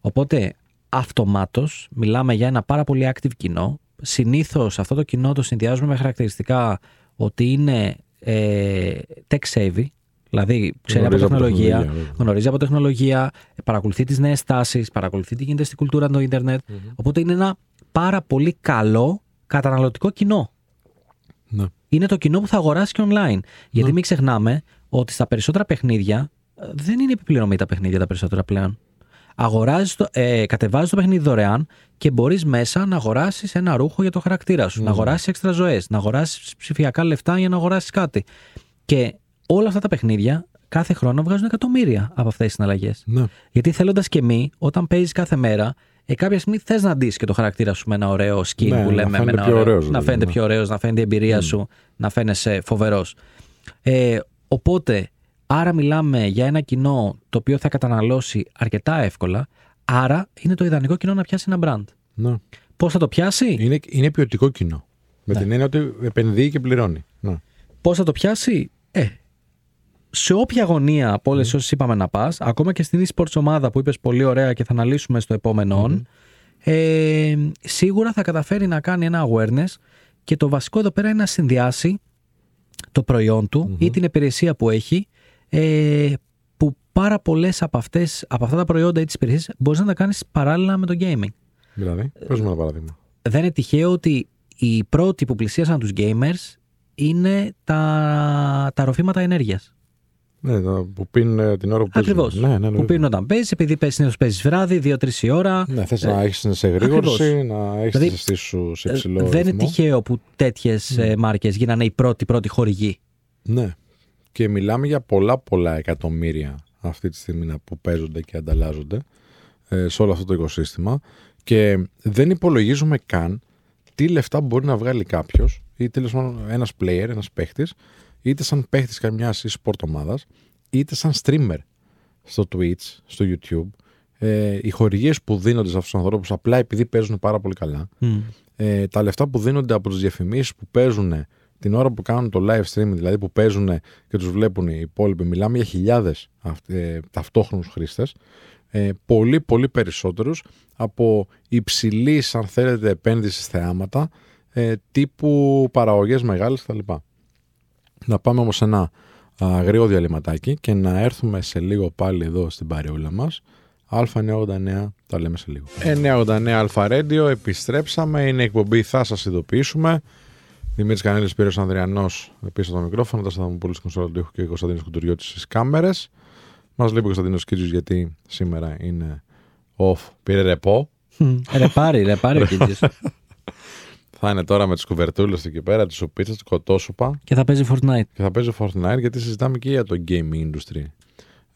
Οπότε, αυτομάτως μιλάμε για ένα πάρα πολύ active κοινό. Συνήθως αυτό το κοινό το συνδυάζουμε με χαρακτηριστικά ότι είναι ε, tech savvy, δηλαδή ξέρει από Γνωρίζει από τεχνολογία, τεχνολογία, βέβαια. γνωρίζει από τεχνολογία, παρακολουθεί τις νέες τάσεις, παρακολουθεί τι γίνεται στην κουλτούρα του ιντερνετ Οπότε είναι ένα πάρα πολύ καλό καταναλωτικό κοινό. Ναι. Είναι το κοινό που θα αγοράσει και online. Γιατί μην ξεχνάμε ότι στα περισσότερα παιχνίδια ε, δεν είναι επιπληρωμή τα παιχνίδια τα περισσότερα πλέον. Αγοράζεις το, ε, κατεβάζεις το παιχνίδι δωρεάν και μπορείς μέσα να αγοράσεις ένα ρούχο για το χαρακτήρα σου, να αγοράσεις έξτρα ζωές, να αγοράσεις ψηφιακά λεφτά για να αγοράσεις κάτι. Και όλα αυτά τα παιχνίδια κάθε χρόνο βγάζουν εκατομμύρια από αυτές τις συναλλαγές. Ναι. Γιατί θέλοντας και μη, όταν παίζεις κάθε μέρα, ε, κάποια στιγμή θες να ντύσεις και το χαρακτήρα σου με ένα ωραίο skin Ναι, που να λέμε. Με φαίνεται ένα πιο ωραίο- ωραίος, να δηλαδή, φαίνεται ναι. πιο ωραίος, να φαίνεται η εμπειρία σου, να φαίνεσαι φοβερός. Ε, οπότε, άρα μιλάμε για ένα κοινό το οποίο θα καταναλώσει αρκετά εύκολα. Άρα είναι το ιδανικό κοινό να πιάσει ένα brand. ναι. Πώς θα το πιάσει, Είναι, είναι ποιοτικό κοινό. Με Ναι. την έννοια ότι επενδύει και πληρώνει. Ναι. Πώς θα το πιάσει, Ε, σε όποια γωνία από όλες όσες είπαμε να πας, ακόμα και στην e-sports ομάδα που είπες πολύ ωραία και θα αναλύσουμε στο επόμενο on, ε, σίγουρα θα καταφέρει να κάνει ένα awareness και το βασικό εδώ πέρα είναι να συνδυάσει το προϊόν του ή την υπηρεσία που έχει ε, που πάρα πολλές από, αυτές, από αυτά τα προϊόντα ή τις υπηρεσίες μπορείς να τα κάνεις παράλληλα με το gaming. Δηλαδή, πες μου ένα παράδειγμα. Δεν είναι τυχαίο ότι οι πρώτοι που πλησίασαν τους gamers είναι τα, τα ροφήματα ενέργειας. Ναι, το- που πίνουν ε, την ώρα που παίζουν. Ακριβώς. Ναι, ναι, ναι, που βέβαια. πίνουν όταν παίζεις, επειδή παίζεις συνήθω παίζεις βράδυ, 2-3 η ώρα. Ναι, θες να έχεις σε γρήγορση, ακριβώς. να έχεις Δηλαδή, τις αισθήσεις σου σε Ε, υψηλό δεν είναι ρυθμό. τυχαίο που τέτοιες μάρκες γίνανε οι πρώτοι πρώτοι χορηγοί. Ναι. και μιλάμε για πολλά πολλά εκατομμύρια αυτή τη στιγμή να- που παίζονται και ανταλλάζονται ε, σε όλο αυτό το οικοσύστημα και δεν υπολογίζουμε καν τι λεφτά μπορεί να βγάλει κάποιος ή τέλος πάντων ένας player, ένας παίχτης, είτε σαν παίχτης καμιά e-sport ομάδας, είτε σαν streamer στο Twitch, στο YouTube. Ε, οι χορηγίες που δίνονται σε αυτούς τους ανθρώπους απλά επειδή παίζουν πάρα πολύ καλά. Μμ. Ε, τα λεφτά που δίνονται από τις διαφημίσεις που παίζουν την ώρα που κάνουν το live stream, δηλαδή που παίζουν και τους βλέπουν οι υπόλοιποι, μιλάμε για χιλιάδες ε, ταυτόχρονους χρήστες. Ε, πολύ πολύ περισσότερους από υψηλής αν θέλετε επένδυσης σε θεάματα ε, τύπου παραγωγές μεγάλες κτλ. Να πάμε όμως σε ένα α, γρήγορο διαλυματάκι και να έρθουμε σε λίγο πάλι εδώ στην παρεούλα μας. Α989, τα λέμε σε λίγο. 989 Αλφα Radio, επιστρέψαμε, είναι εκπομπή, θα σας ειδοποιήσουμε. Δημήτρης Κανέλης, Πύρος Ανδριανός, πίσω στο μικρόφωνο, τα Σταθμοπούλης Κονσόλα του ήχου και Κωνσταντίνος Κουντουριώτης στις κάμερες. Μας λείπει ο Κωνσταντίνος Κίτζος γιατί σήμερα είναι off, πήρε ρεπό. Μμ. Ρε πάρει, ρε πάρει ο Κίτζης. Θα είναι τώρα με τις κουβερτούλες του εκεί πέρα, τις σουπίτσες, τις κοτόσουπα. Και θα παίζει Fortnite. και θα παίζει Fortnite γιατί συζητάμε και για το gaming industry.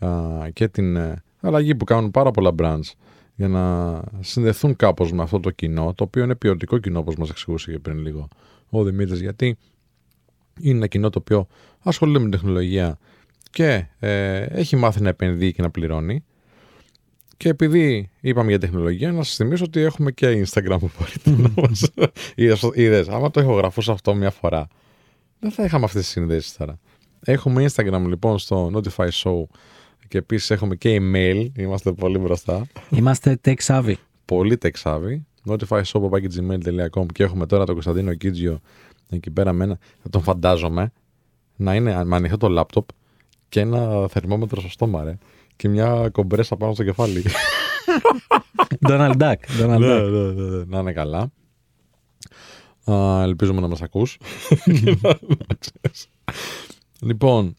Α, και την ε, αλλαγή που κάνουν πάρα πολλά brands για να συνδεθούν κάπως με αυτό το κοινό, το οποίο είναι ποιοτικό κοινό όπως μας εξηγούσε και πριν λίγο ο Δημήτρης, γιατί είναι ένα κοινό το οποίο ασχολείται με την τεχνολογία και ε, έχει μάθει να επενδύει και να πληρώνει και επειδή είπαμε για τεχνολογία, να σας θυμίσω ότι έχουμε και Instagram που μπορείτε να μας. Είδε, άμα το έχω γραφούσε αυτό μια φορά, δεν θα είχαμε αυτές τις συνδέσεις τώρα. Έχουμε Instagram λοιπόν στο Notify Show και επίσης έχουμε και email. Είμαστε πολύ μπροστά. Είμαστε tech savvy. Πολύ τεξάβι. Notify show.gmail.com και έχουμε τώρα τον Κωνσταντίνο Κίτζιο εκεί πέρα με ένα. Θα τον φαντάζομαι να είναι με ανοιχτό το λάπτοπ και ένα θερμόμετρο στο στόμα, ρε. Και μια κομπρέσα πάνω στο κεφάλι. Donald Duck. Donald ναι, Duck. ναι, ναι, ναι. Να είναι καλά. Α, ελπίζουμε να μας ακούς. λοιπόν,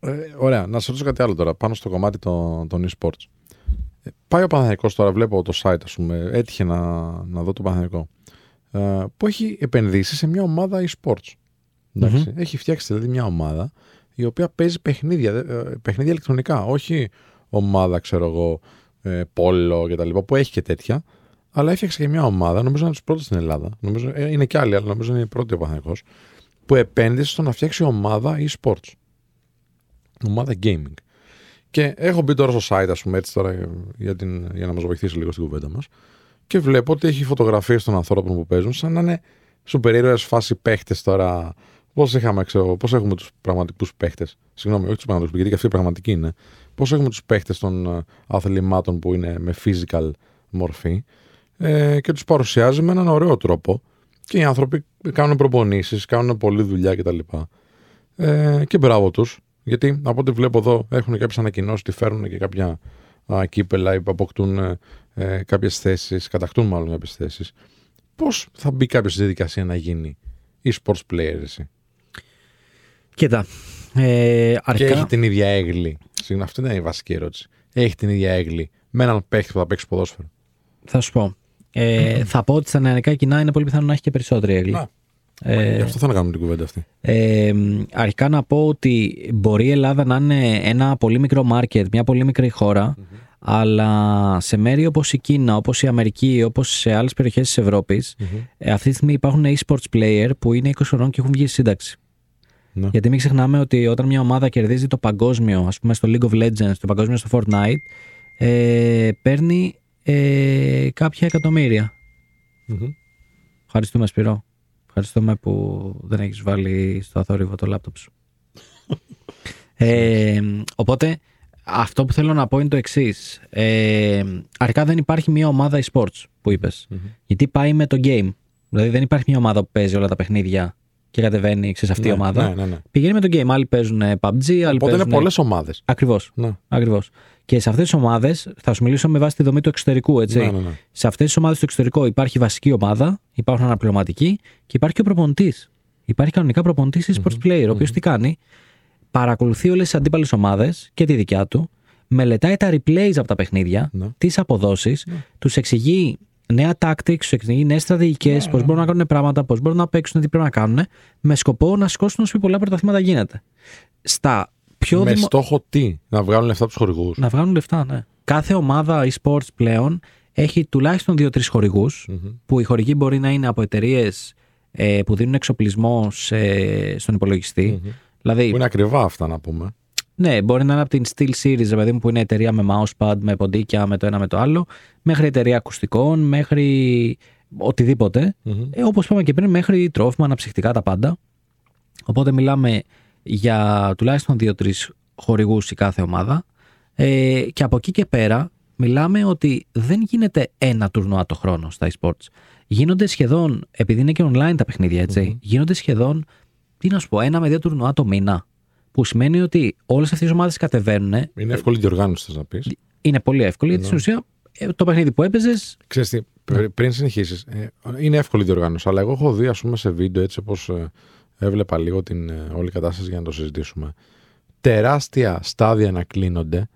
ε, ωραία, να σε ρωτήσω κάτι άλλο τώρα, πάνω στο κομμάτι των, των e-sports. Ε, πάει ο Παναθηναϊκός τώρα, βλέπω το site, ας πούμε, έτυχε να, να δω το Παναθηναϊκό, ε, που έχει επενδύσει σε μια ομάδα e-sports. ενταξει Έχει φτιάξει δηλαδή μια ομάδα η οποία παίζει παιχνίδια, ε, παιχνίδια ηλεκτρονικά, όχι ομάδα, ξέρω εγώ, ε, πόλο και τα λοιπά, που έχει και τέτοια, αλλά έφτιαξε και μια ομάδα, νομίζω είναι του πρώτου στην Ελλάδα. Νομίζω, ε, είναι και άλλοι, αλλά νομίζω είναι η πρώτη ο Παναθηναϊκός, που επένδυσε στο να φτιάξει ομάδα e-sports. Ομάδα gaming. Και έχω μπει τώρα στο site, ας πούμε, έτσι τώρα για, την, για να μας βοηθήσει λίγο στην κουβέντα μας. Και βλέπω ότι έχει φωτογραφίες των ανθρώπων που παίζουν, σαν να είναι σούπερ ήρωες φάση παίχτες τώρα. Πώς είχαμε, ξέρω, πώς έχουμε τους πραγματικούς παίχτες. Συγγνώμη, όχι τους πραγματικού, γιατί και αυτοί οι πραγματικοί είναι. Πώς έχουμε τους παίχτες των ε, αθλημάτων που είναι με physical μορφή ε, και τους παρουσιάζει με έναν ωραίο τρόπο. Και οι άνθρωποι κάνουν προπονήσεις, κάνουν πολλή δουλειά κτλ. Ε, και μπράβο τους. Γιατί από ό,τι βλέπω εδώ έχουν κάποιες ανακοινώσεις ότι φέρνουν και κάποια α, κύπελα ή που αποκτούν ε, ε, κάποιες θέσεις, κατακτούν μάλλον κάποιες θέσεις. Πώς θα μπει κάποιος στη διαδικασία να γίνει e-sports player, εσύ; Κοίτα. Ε, Και αρχικά, έχει την ίδια έγκλη. Συγγνώμη, αυτή είναι η βασική ερώτηση. Έχει την ίδια έγκλη με έναν παίχτη που θα παίξει ποδόσφαιρο. θα σου πω. Ε, θα πω ότι στα νεανικά κοινά είναι πολύ πιθανό να έχει και περισσότερη έγκλη. Να. Ε, Γι' αυτό θα να κάνουμε την κουβέντα αυτή. Ε, αρχικά να πω ότι μπορεί η Ελλάδα να είναι ένα πολύ μικρό market, μια πολύ μικρή χώρα, αλλά σε μέρη όπως η Κίνα, όπως η Αμερική, όπως σε άλλες περιοχές της ευρωπης ε, αυτή τη στιγμή υπάρχουν e-sports player που είναι 20 χρονών και έχουν βγει στη σύνταξη. Ναι. Γιατί μην ξεχνάμε ότι όταν μια ομάδα κερδίζει το παγκόσμιο, ας πούμε στο League of Legends, το παγκόσμιο στο Fortnite, ε, παίρνει ε, κάποια εκατομμύρια. Μμμ. Ευχαριστούμε Σπυρό. Ευχαριστούμε που δεν έχεις βάλει στο αθόρυβο το λάπτοπ σου. ε, οπότε αυτό που θέλω να πω είναι το εξής. Ε, αρχικά δεν υπάρχει μια ομάδα e-sports που είπες. Γιατί πάει με το game. Δηλαδή δεν υπάρχει μια ομάδα που παίζει όλα τα παιχνίδια και κατεβαίνει σε αυτή η Ναι, ομάδα. Ναι, ναι, ναι. Πηγαίνει με το game. Άλλοι παίζουν PUBG, άλλοι Οπότε παίζουν. είναι πολλές ομάδες. Ακριβώς. Ναι. Ακριβώς. Και σε αυτές τις ομάδες, θα σου μιλήσω με βάση τη δομή του εξωτερικού, έτσι. Ναι, ναι, ναι. Σε αυτές τις ομάδες του εξωτερικού υπάρχει βασική ομάδα, υπάρχουν αναπληρωματικοί και υπάρχει και ο προπονητής. Υπάρχει κανονικά προπονητής e-sports player, ο οποίος τι κάνει, παρακολουθεί όλες τις αντίπαλες ομάδες και τη δικιά του, μελετάει τα replays από τα παιχνίδια, Ναι. τις αποδόσεις, τους εξηγεί νέα tactics, του εξηγεί νέες στρατηγικές, πώς μπορούν να κάνουν πράγματα, πώς μπορούν να παίξουν, τι πρέπει να κάνουν, με σκοπό να σηκώσουν όσο πιο πολλά πρωταθλήματα γίνεται. στα πιο Με δημο- στόχο τι, να βγάλουν λεφτά από τους χορηγούς; Να βγάλουν λεφτά, ναι. Κάθε ομάδα e-sports πλέον έχει τουλάχιστον δύο-τρεις χορηγούς, που οι χορηγοί μπορεί να είναι από εταιρείες ε, που δίνουν εξοπλισμό σε- στον υπολογιστη Δηλαδή, Που είναι ακριβά αυτά να πούμε. Ναι, μπορεί να είναι από την Steel Series, ρε παιδί μου, που είναι εταιρεία με mousepad, με ποντίκια, με το ένα με το άλλο, μέχρι εταιρεία ακουστικών, μέχρι οτιδήποτε. Ε, όπως είπαμε και πριν, μέχρι τρόφιμα, αναψυχτικά, τα πάντα. Οπότε μιλάμε για τουλάχιστον δύο-τρεις χορηγούς η κάθε ομάδα. Ε, και από εκεί και πέρα μιλάμε ότι δεν γίνεται ένα τουρνουά το χρόνο στα e-sports. Γίνονται σχεδόν, επειδή είναι και online τα παιχνίδια, έτσι, γίνονται σχεδόν, τι να σου πω, ένα με δύο τουρνουά το μήνα. Που σημαίνει ότι όλες αυτές οι ομάδες κατεβαίνουν. Είναι εύκολη διοργάνωση, θες να πεις. Είναι πολύ εύκολο γιατί στην ουσία ε, το παιχνίδι που έπαιζε. Ξέρεις τι, πρι- πριν συνεχίσεις, είναι εύκολη διοργάνωση. Αλλά εγώ έχω δει, ας πούμε, σε βίντεο έτσι όπως έβλεπα λίγο την ε, όλη κατάσταση για να το συζητήσουμε. Τεράστια στάδια να κλείνονται,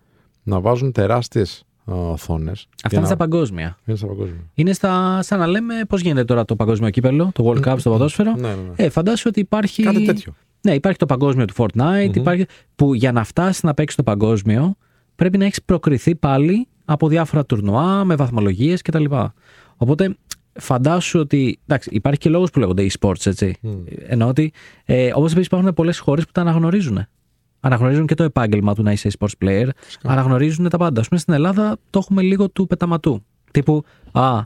να βάζουν τεράστιες οθόνες. Αυτά είναι στα παγκόσμια. Είναι στα παγκόσμια. Είναι στα, σαν να λέμε πώς γίνεται τώρα το παγκόσμιο κύπελο, το World Cup στο ποδόσφαιρο. Ναι, ναι, ναι. Ε, φαντάσου ότι υπάρχει. Κάτι τέτοιο. Ναι, υπάρχει το παγκόσμιο του Fortnite, υπάρχει, που για να φτάσεις να παίξεις το παγκόσμιο πρέπει να έχεις προκριθεί πάλι από διάφορα τουρνουά με βαθμολογίες κτλ. Οπότε φαντάσου ότι. Εντάξει, υπάρχει και λόγος που λέγονται e-sports, έτσι. Εννοώ ότι. Ε, Όπως επίση υπάρχουν πολλές χώρες που τα αναγνωρίζουν. Αναγνωρίζουν και το επάγγελμα του να είσαι e-sports player. Αναγνωρίζουν τα πάντα. Α πούμε στην Ελλάδα το έχουμε λίγο του πεταματού. Τύπου, Α,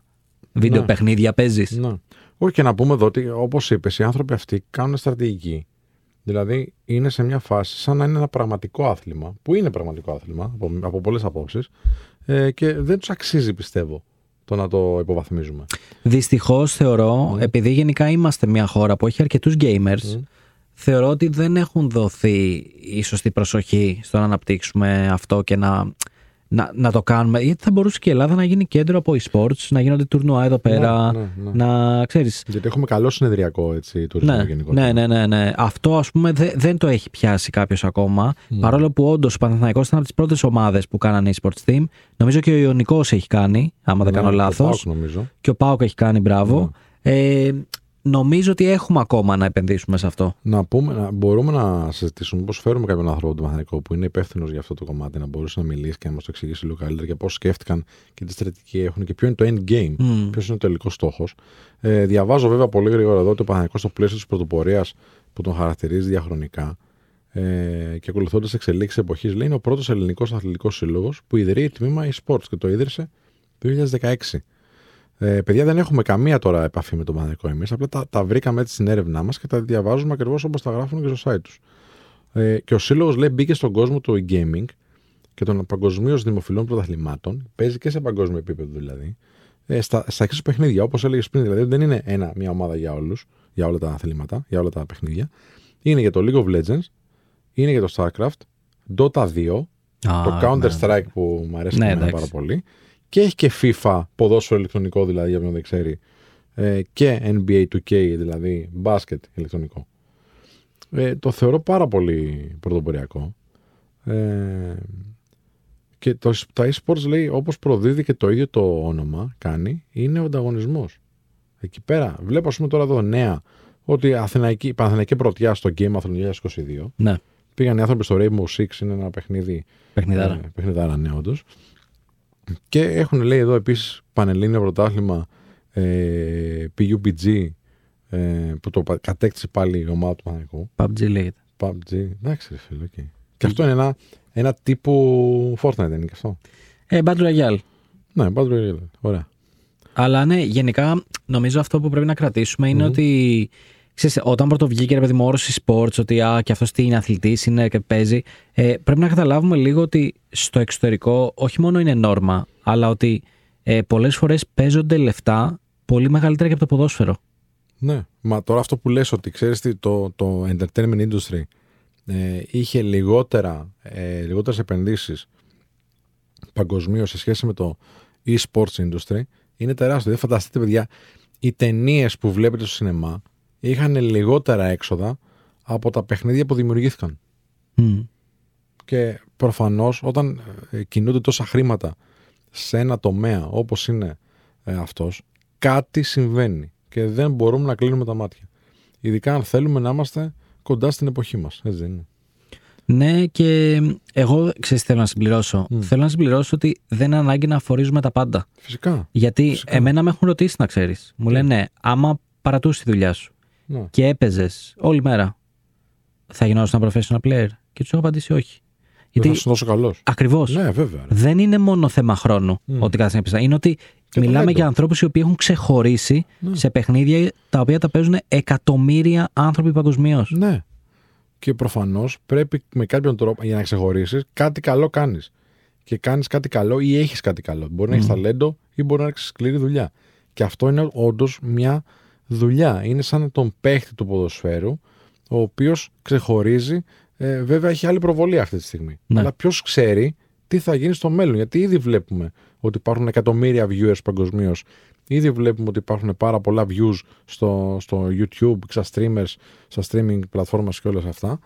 βίντεο Ναι. παιχνίδια παίζεις. Ναι. Όχι και να πούμε εδώ ότι όπως είπες, οι άνθρωποι αυτοί κάνουν στρατηγική. Δηλαδή είναι σε μια φάση σαν να είναι ένα πραγματικό άθλημα, που είναι πραγματικό άθλημα από, από πολλές απόψεις, ε, και δεν τους αξίζει πιστεύω το να το υποβαθμίζουμε. Δυστυχώς θεωρώ, επειδή γενικά είμαστε μια χώρα που έχει αρκετούς gamers, θεωρώ ότι δεν έχουν δοθεί η σωστή προσοχή στο να αναπτύξουμε αυτό και να, να, να το κάνουμε. Γιατί θα μπορούσε και η Ελλάδα να γίνει κέντρο από e-sports, να γίνονται τουρνουά εδώ πέρα, ναι, ναι. να ξέρεις. Γιατί έχουμε καλό συνεδριακό έτσι, τουρισμό Ναι, γενικότερα. ναι, ναι, ναι, ναι. Αυτό ας πούμε δε- δεν το έχει πιάσει κάποιος ακόμα. Παρόλο που όντως ο Παναθηναϊκός ήταν από τις πρώτες ομάδες που κάνανε e-sports team. Νομίζω και ο Ιωνικός έχει κάνει, άμα δεν Ναι, κάνω ο λάθος. Πάοκ, νομίζω. Και ο Πάοκ έχει κάνει, μπράβο. Ε, νομίζω ότι έχουμε ακόμα να επενδύσουμε σε αυτό. Να πούμε, να, μπορούμε να συζητήσουμε πώς φέρουμε κάποιον άνθρωπο του Μαθηναϊκού που είναι υπεύθυνο για αυτό το κομμάτι, να μπορούσε να μιλήσει και να μας το εξηγήσει λίγο καλύτερα και πώς σκέφτηκαν και τι στρατηγική έχουν και ποιο είναι το end game, Μμ. ποιος είναι ο τελικός στόχος. Ε, διαβάζω βέβαια πολύ γρήγορα εδώ ότι ο Παναθηναϊκός στο πλαίσιο της πρωτοπορίας που τον χαρακτηρίζει διαχρονικά ε, και ακολουθώντας εξελίξεις εποχής, λέει είναι ο πρώτος ελληνικός αθλητικός σύλλογος που ιδρύει τμήμα e-sports και το ίδρυσε το 2016. Ε, παιδιά, δεν έχουμε καμία τώρα επαφή με τον Παναθηναϊκό εμείς. Απλά τα, τα βρήκαμε έτσι στην έρευνά μας και τα διαβάζουμε ακριβώς όπως τα γράφουν και στο site τους. Ε, και ο σύλλογος λέει μπήκε στον κόσμο του e-gaming και των παγκοσμίως δημοφιλών πρωταθλημάτων. Παίζει και σε παγκόσμιο επίπεδο δηλαδή. Ε, στα, στα εξής παιχνίδια, όπως έλεγες πριν, δηλαδή δεν είναι ένα, μια ομάδα για όλους, για όλα τα αθλήματα, για όλα τα παιχνίδια. Είναι για το League of Legends, είναι για το StarCraft, Dota 2, το Counter-Strike που μου αρέσει Ναι, και εμένα εντάξει. πάρα πολύ. Και έχει και FIFA, ποδόσφαιρο ηλεκτρονικό δηλαδή, για όποιον δεν ξέρει. Ε, και NBA 2K, δηλαδή μπάσκετ ηλεκτρονικό. Ε, το θεωρώ πάρα πολύ πρωτοποριακό. Ε, και το, τα e-sports λέει, όπως προδίδει και το ίδιο το όνομα κάνει, είναι ο ανταγωνισμός. Εκεί πέρα, βλέπω ας πούμε τώρα εδώ νέα, ότι η Αθηναϊκή, η Παναθηναϊκή πρωτιά στο Game Athlon 2022, Ναι, πήγαν οι άνθρωποι στο Rainbow Six, είναι ένα παιχνίδι παιχνιδάρα. ε, παιχνιδάρα, ναι, όντως. Και έχουν λέει εδώ επίσης Πανελλήνιο Πρωτάθλημα ε, PUBG ε, που το πα- κατέκτησε πάλι η ομάδα του Παναθηναϊκού. PUBG λέγεται. PUBG. Εντάξει, ρε φίλε, οκ. Και αυτό είναι ένα, ένα τύπου Fortnite, δεν είναι και αυτό; Ε, Battle Royale. Ναι, Battle Royale. Ωραία. Αλλά ναι, γενικά νομίζω αυτό που πρέπει να κρατήσουμε είναι ότι ξέρεις, όταν πρώτο βγήκε ρε παιδί μου όρος e-sports, ότι α, και αυτός τι είναι αθλητής, είναι και παίζει, ε, πρέπει να καταλάβουμε λίγο ότι στο εξωτερικό όχι μόνο είναι νόρμα, αλλά ότι ε, πολλές φορές παίζονται λεφτά πολύ μεγαλύτερα και από το ποδόσφαιρο. Ναι, μα τώρα αυτό που λες ότι ξέρεις τι, το, το entertainment industry ε, είχε λιγότερα, ε, λιγότερες επενδύσεις παγκοσμίως σε σχέση με το e-sports industry είναι τεράστιο. Δεν φανταστείτε παιδιά, οι ταινίες που βλέπετε στο σινεμά είχαν λιγότερα έξοδα από τα παιχνίδια που δημιουργήθηκαν. Μμ. Και προφανώς όταν ε, κινούνται τόσα χρήματα σε ένα τομέα όπως είναι ε, αυτός, κάτι συμβαίνει και δεν μπορούμε να κλείνουμε τα μάτια. Ειδικά αν θέλουμε να είμαστε κοντά στην εποχή μας. Έτσι δεν είναι. Ναι, και εγώ ξέρεις τι θέλω να συμπληρώσω. Μμ. Θέλω να συμπληρώσω ότι δεν είναι ανάγκη να φορίζουμε τα πάντα. Φυσικά. Γιατί Φυσικά. εμένα με έχουν ρωτήσει να ξέρεις. Μου λένε, ναι, άμα παρατούσε τη δουλειά σου Ναι. και έπαιζες όλη μέρα, θα γινόσουν ένα professional player; Και τους έχω απαντήσει όχι. Δεν Γιατί θα σου τόσο καλός. ακριβώς Ναι, βέβαια. ρε. δεν είναι μόνο θέμα χρόνου Μμ. ότι κάθεσαι να παίζεις. Είναι ότι το μιλάμε ταλέντο. για ανθρώπους οι οποίοι έχουν ξεχωρίσει Ναι. σε παιχνίδια τα οποία τα παίζουν εκατομμύρια άνθρωποι παγκοσμίως. Ναι. Και προφανώς πρέπει με κάποιον τρόπο για να ξεχωρίσεις κάτι καλό κάνεις. Και κάνεις κάτι καλό ή έχεις κάτι καλό. Μπορεί να έχεις Μμ. ταλέντο ή μπορεί να έχεις σκληρή δουλειά. Και αυτό είναι όντως μια δουλειά. Είναι σαν τον παίχτη του ποδοσφαίρου, ο οποίος ξεχωρίζει. Ε, βέβαια έχει άλλη προβολή αυτή τη στιγμή. Ναι. Αλλά ποιος ξέρει τι θα γίνει στο μέλλον. Γιατί ήδη βλέπουμε ότι υπάρχουν εκατομμύρια viewers παγκοσμίως. Ήδη βλέπουμε ότι υπάρχουν πάρα πολλά views στο, στο YouTube, στα streamers, στα streaming platforms και όλα αυτά.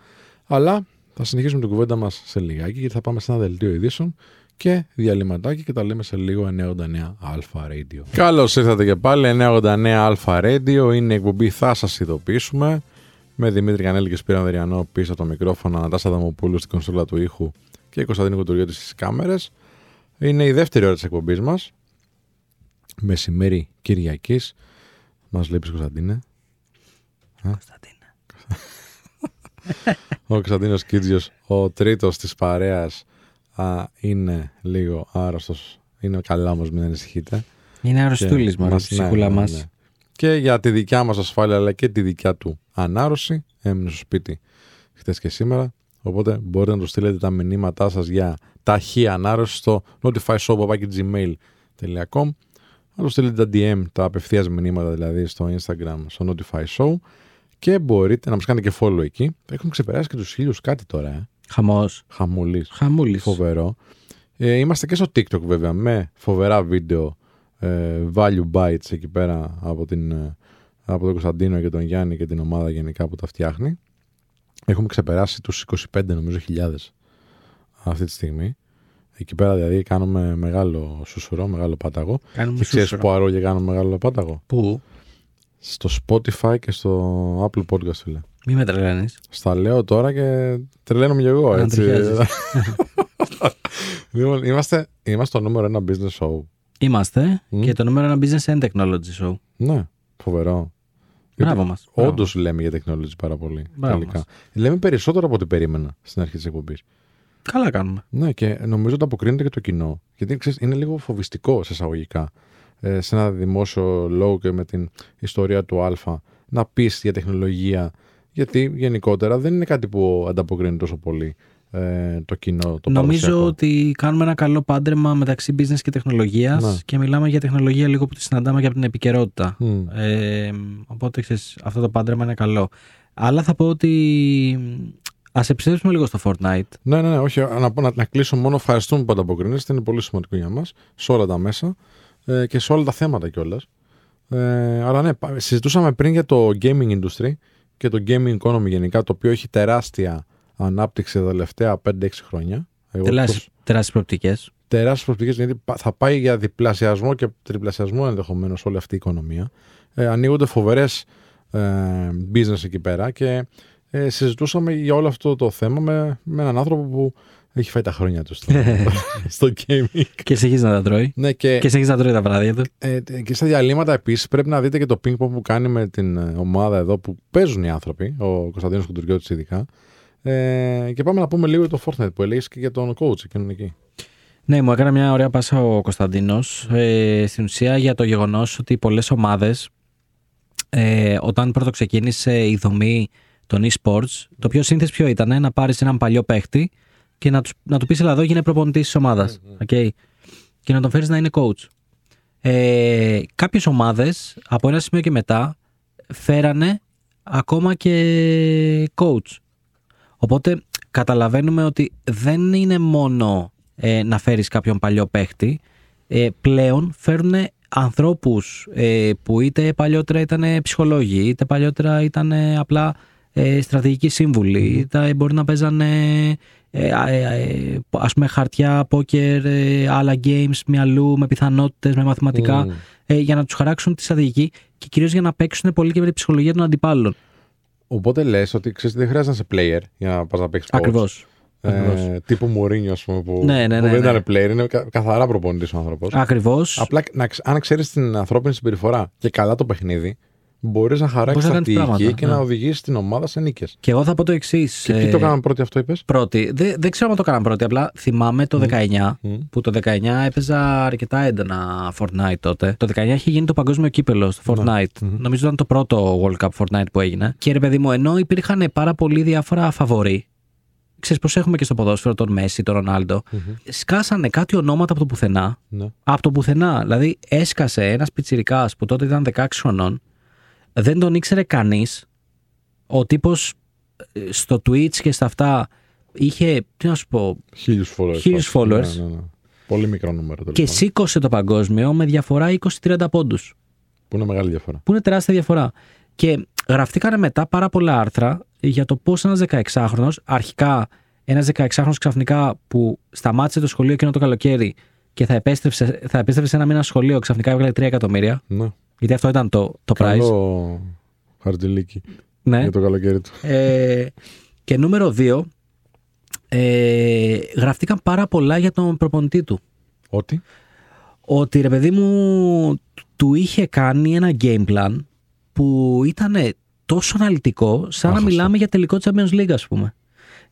Αλλά θα συνεχίσουμε την κουβέντα μας σε λιγάκι γιατί θα πάμε σε ένα δελτίο ειδήσεων και διαλυματάκι και τα λέμε σε λίγο 989 Alpha Radio. Καλώς ήρθατε και πάλι 989 Alpha Radio είναι η εκπομπή θα σας ειδοποιήσουμε με Δημήτρη Κανέλη και Σπύρο Ανδριανό πίσω από το μικρόφωνο, Ανατάσσα Δαμοπούλου στην κονσόλα του ήχου και Κωνσταντίνο Κουτουριώτη στις κάμερες. Είναι η δεύτερη ώρα της εκπομπής μας. Μεσημέρι Κυριακής. Μας λείπεις Κωνσταντίνε. Κωνσταντίνα. Ο Κωνσταντίνος Κίτζιος, ο τρίτος της παρέας, α, είναι λίγο άρρωστος. Είναι καλά όμως, μην ανησυχείτε. Είναι αρρωστούλης Και μα, η μας- ναι, ψυχούλα ναι, μας. ναι. Και για τη δικιά μας ασφάλεια αλλά και τη δικιά του ανάρρωση έμεινε στο σπίτι χτες και σήμερα οπότε μπορείτε να του στείλετε τα μηνύματά σας για ταχύ ανάρρωση στο notifyshow.gmail.com να του στείλετε τα DM, τα απευθείας μηνύματα δηλαδή στο Instagram, στο Notify Show και μπορείτε να μας κάνετε και follow εκεί. Έχουμε ξεπεράσει και τους χίλιους κάτι τώρα, ε. Χαμός. Χαμούλης. Χαμούλης. Φοβερό. Ε, είμαστε και στο TikTok βέβαια με φοβερά βίντεο ε, value bites εκεί πέρα από, την, ε, από τον Κωνσταντίνο και τον Γιάννη και την ομάδα γενικά που τα φτιάχνει. Έχουμε ξεπεράσει τους 25 νομίζω χιλιάδες αυτή τη στιγμή. Εκεί πέρα δηλαδή κάνουμε μεγάλο σουσουρό, μεγάλο πάταγο. Κάνουμε Και ξέρεις σούσουρο. που αρώ και κάνουμε μεγάλο πάταγο; Πού; Στο Spotify και στο Apple Podcast φίλε. Μη με τρελαίνεις. Στα λέω τώρα και τρελαίνομαι και εγώ, έτσι. Ανατριχιάζεις. λοιπόν, είμαστε, είμαστε το νούμερο ένα business show. Είμαστε Μμ. Mm. και το νούμερο ένα business and technology show. Ναι, φοβερό. Μπράβο μας. Όντως λέμε για technology πάρα πολύ. Μπράβο τελικά. μας. Λέμε περισσότερο από ό,τι περίμενα στην αρχή της εκπομπής. Καλά κάνουμε. Ναι, και νομίζω ότι αποκρίνεται και το κοινό. Γιατί ξέρεις, είναι λίγο φοβιστικό σε εισαγωγικά. Ε, σε ένα δημόσιο λόγο και με την ιστορία του Α να πεις για τεχνολογία. Γιατί γενικότερα δεν είναι κάτι που ανταποκρίνει τόσο πολύ ε, το κοινό. Το Νομίζω παραδοσιακό. ότι κάνουμε ένα καλό πάντρεμα μεταξύ business και τεχνολογίας Ναι. και μιλάμε για τεχνολογία λίγο που τη συναντάμε και από την επικαιρότητα. Μμ. Ε, οπότε ξέρεις, αυτό το πάντρεμα είναι καλό. Αλλά θα πω ότι ας επιστρέψουμε λίγο στο Fortnite. Ναι, ναι, ναι, όχι. Να, πω- να, να κλείσω μόνο ευχαριστούμε που ανταποκρίνεστε. Είναι πολύ σημαντικό για μας σε όλα τα μέσα ε, και σε όλα τα θέματα κιόλας. Ε, αλλά ναι, πα- συζητούσαμε πριν για το gaming industry και το gaming economy γενικά, το οποίο έχει τεράστια ανάπτυξη τα τελευταία 5-6 χρόνια. Εγώ Τεράστιε τόσο- προοπτικές. τεράστιες προοπτικές γιατί πα- θα πάει για διπλασιασμό και τριπλασιασμό ενδεχομένως όλη αυτή η οικονομία. Ε, ανοίγονται φοβερές ε, business εκεί πέρα και ε, συζητούσαμε για όλο αυτό το θέμα με, με έναν άνθρωπο που έχει φάει τα χρόνια του στο, στο gaming. και συνεχίζει να τα τρώει; ναι, και, Και συνεχίζει να τρώει τα βράδια του; ε, και στα διαλύματα επίσης πρέπει να δείτε και το ping pong που κάνει με την ε, ομάδα εδώ που παίζουν οι άνθρωποι, ο Κωνσταντίνος Κουντουριώτης ειδικά. Ε, και πάμε να πούμε λίγο για το Fortnite που έλεγες και για τον coach εκείνον εκεί. Ναι, μου έκανε μια ωραία πάσα ο Κωνσταντίνος. Ε, στην ουσία για το γεγονός ότι πολλές ομάδες, ε, όταν πρώτο ξεκίνησε η δομή των e-sports, το πιο σύνθεση ποιο ήταν να πάρεις έναν παλιό παίχτη και να, τους, να του πεις: εδώ γίνε προπονητής της ομάδας. Okay, και να τον φέρεις να είναι coach. Ε, Κάποιες ομάδες από ένα σημείο και μετά φέρανε ακόμα και coach. Οπότε καταλαβαίνουμε ότι δεν είναι μόνο ε, να φέρεις κάποιον παλιό παίχτη, ε, πλέον φέρουν ανθρώπους ε, που είτε παλιότερα ήταν ψυχολόγοι, είτε παλιότερα ήταν απλά ε, στρατηγικοί σύμβουλοι, είτε μπορεί να παίζανε ε, ε, ε, ας πούμε χαρτιά, πόκερ, ε, άλλα games μυαλού με πιθανότητες, με μαθηματικά Μμ. ε, για να τους χαράξουν τη στρατηγική και κυρίως για να παίξουν πολύ και με την ψυχολογία των αντιπάλων. Οπότε λες ότι ξέρεις, δεν χρειάζεται να είσαι player για να πας να παίξεις Ακριβώς. Ακριβώς. Ε, τύπου Μουρίνιο, ας πούμε, που, Ναι, ναι, που ναι, δεν ναι. ήταν player, είναι κα- καθαρά προπονητής ο άνθρωπος. Ακριβώς. Απλά να, ξ- αν ξέρεις την ανθρώπινη συμπεριφορά και καλά το παιχνίδι, μπορείς να χαράξεις Μπορείς να κάνεις στρατηγική πράγματα, και ναι. να οδηγήσει την ομάδα σε νίκες. Και εγώ θα πω το εξής. Και ποιοι το κάναν πρώτοι, αυτό είπες; Πρώτη. Δεν, δεν ξέρω αν το κάναν πρώτη. Απλά θυμάμαι το 19, Μμ. που το 19 έπαιζα αρκετά έντονα Fortnite τότε. Το 19 είχε γίνει το παγκόσμιο κύπελο στο Ναι. Fortnite. Νομίζω ήταν το πρώτο World Cup Fortnite που έγινε. Και ρε παιδί μου, ενώ υπήρχαν πάρα πολλοί διάφορα φαβοροί. Ξέρεις πώς έχουμε και στο ποδόσφαιρο τον Μέση, τον ροναλντο Σκάσανε κάτι ονόματα από το πουθενά. Ναι. Από το πουθενά. Δηλαδή έσκασε ένας πιτσιρικάς που τότε ήταν 16 χρονών. Δεν τον ήξερε κανείς. Ο τύπος ε, στο Twitch και στα αυτά είχε, τι να σου πω, Χίλιους followers. Χίλιους ας πούμε. followers. Ναι, ναι, ναι. Πολύ μικρό νούμερο. τέλος και πάντων. σήκωσε το παγκόσμιο με διαφορά 20-30 πόντους. Που είναι μεγάλη διαφορά. Που είναι τεράστια διαφορά. Και γραφτήκανε μετά πάρα πολλά άρθρα για το πώς ένας 16χρονο, αρχικά ένας 16χρονο ξαφνικά που σταμάτησε το σχολείο εκείνο το καλοκαίρι και θα επέστρεψε, θα επέστρεψε σε ένα μήνα σχολείο, ξαφνικά έβγαλε 3 εκατομμύρια. Ναι. Γιατί αυτό ήταν το, το price. Καλό χαρτζηλίκι Ναι. για το καλοκαίρι του. Ε, και νούμερο 2, ε, γραφτήκαν πάρα πολλά για τον προπονητή του. Ότι; ότι ρε παιδί μου του είχε κάνει ένα game plan που ήταν τόσο αναλυτικό σαν να Άχαστο. μιλάμε για τελικό Champions League ας πούμε.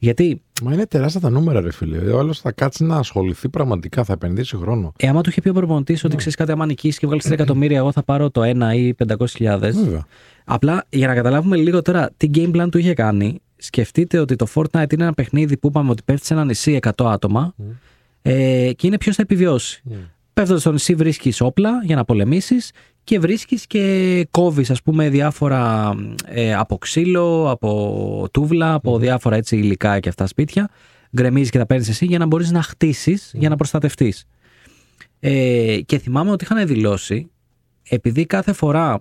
Γιατί Μα είναι τεράστια τα νούμερα, ρε φίλε. Ο άλλος θα κάτσει να ασχοληθεί πραγματικά, θα επενδύσει χρόνο. ε, άμα του είχε πει ο προπονητής ότι ξέρεις κάτι, άμα νικήσεις και βγάλεις 3 εκατομμύρια, εγώ θα πάρω το 1 ή 500.000. Βέβαια. Απλά για να καταλάβουμε λίγο τώρα τι game plan του είχε κάνει, σκεφτείτε ότι το Fortnite είναι ένα παιχνίδι που είπαμε ότι πέφτει σε ένα νησί 100 άτομα ε, και είναι ποιος θα επιβιώσει. Mm. Πέφτοντας στο νησί, βρίσκεις όπλα για να πολεμήσεις και βρίσκεις και κόβεις, ας πούμε, διάφορα ε, από ξύλο, από τούβλα, από διάφορα έτσι υλικά και αυτά σπίτια. Γκρεμίζεις και τα παίρνεις εσύ για να μπορείς να χτίσεις, για να προστατευτείς. Ε, και θυμάμαι ότι είχαν δηλώσει, επειδή κάθε φορά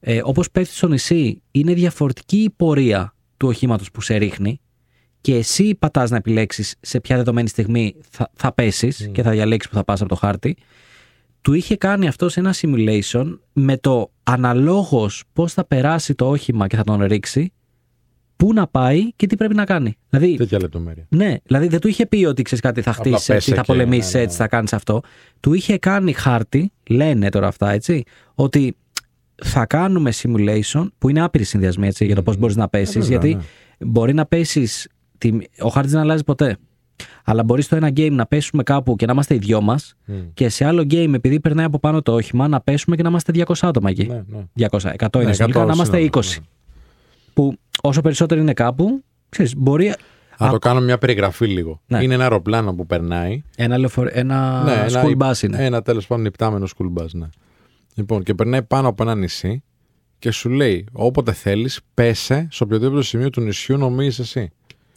ε, όπως πέφτει στο νησί είναι διαφορετική η πορεία του οχήματος που σε ρίχνει και εσύ πατάς να επιλέξεις σε ποια δεδομένη στιγμή θα, θα πέσεις και θα διαλέξεις που θα πας από το χάρτη του είχε κάνει αυτό σε ένα simulation με το αναλόγως πώς θα περάσει το όχημα και θα τον ρίξει πού να πάει και τι πρέπει να κάνει. Δηλαδή, Τέτοια λεπτομέρεια. ναι, δηλαδή δεν του είχε πει ότι ξέρεις κάτι, θα Απλά χτίσει έτσι, πέσε θα και- πολεμήσει ναι, ναι, έτσι, θα κάνεις αυτό. Του είχε κάνει χάρτη, λένε τώρα αυτά έτσι, ότι θα κάνουμε simulation που είναι άπειροι συνδυασμοί έτσι, για το πώς μπορείς να πέσεις. Ε, βέβαια, γιατί ναι. μπορεί να πέσεις. Ο χάρτης δεν αλλάζει ποτέ. Αλλά μπορείς στο ένα game να πέσουμε κάπου και να είμαστε οι δυο μας Μμ. και σε άλλο game, επειδή περνάει από πάνω το όχημα, να πέσουμε και να είμαστε 200 άτομα εκεί. Ναι, ναι. 200, 100 είναι Ναι, συνολικά, 100 να είμαστε 20. συνολικά, Που όσο περισσότερο είναι κάπου, ξέρεις, μπορεί Να Α- το κάνω μια περιγραφή λίγο. Ναι. Είναι ένα αεροπλάνο που περνάει. ένα, λεωφορ... ένα ναι, ένα, school bus είναι. Ένα τέλος πάντων υπτάμενο school bus, ναι. Λοιπόν, και περνάει πάνω από ένα νησί και σου λέει όποτε θέλεις, πέσε σε οποιοδήποτε σημείο του νησιού νομίζεις εσύ.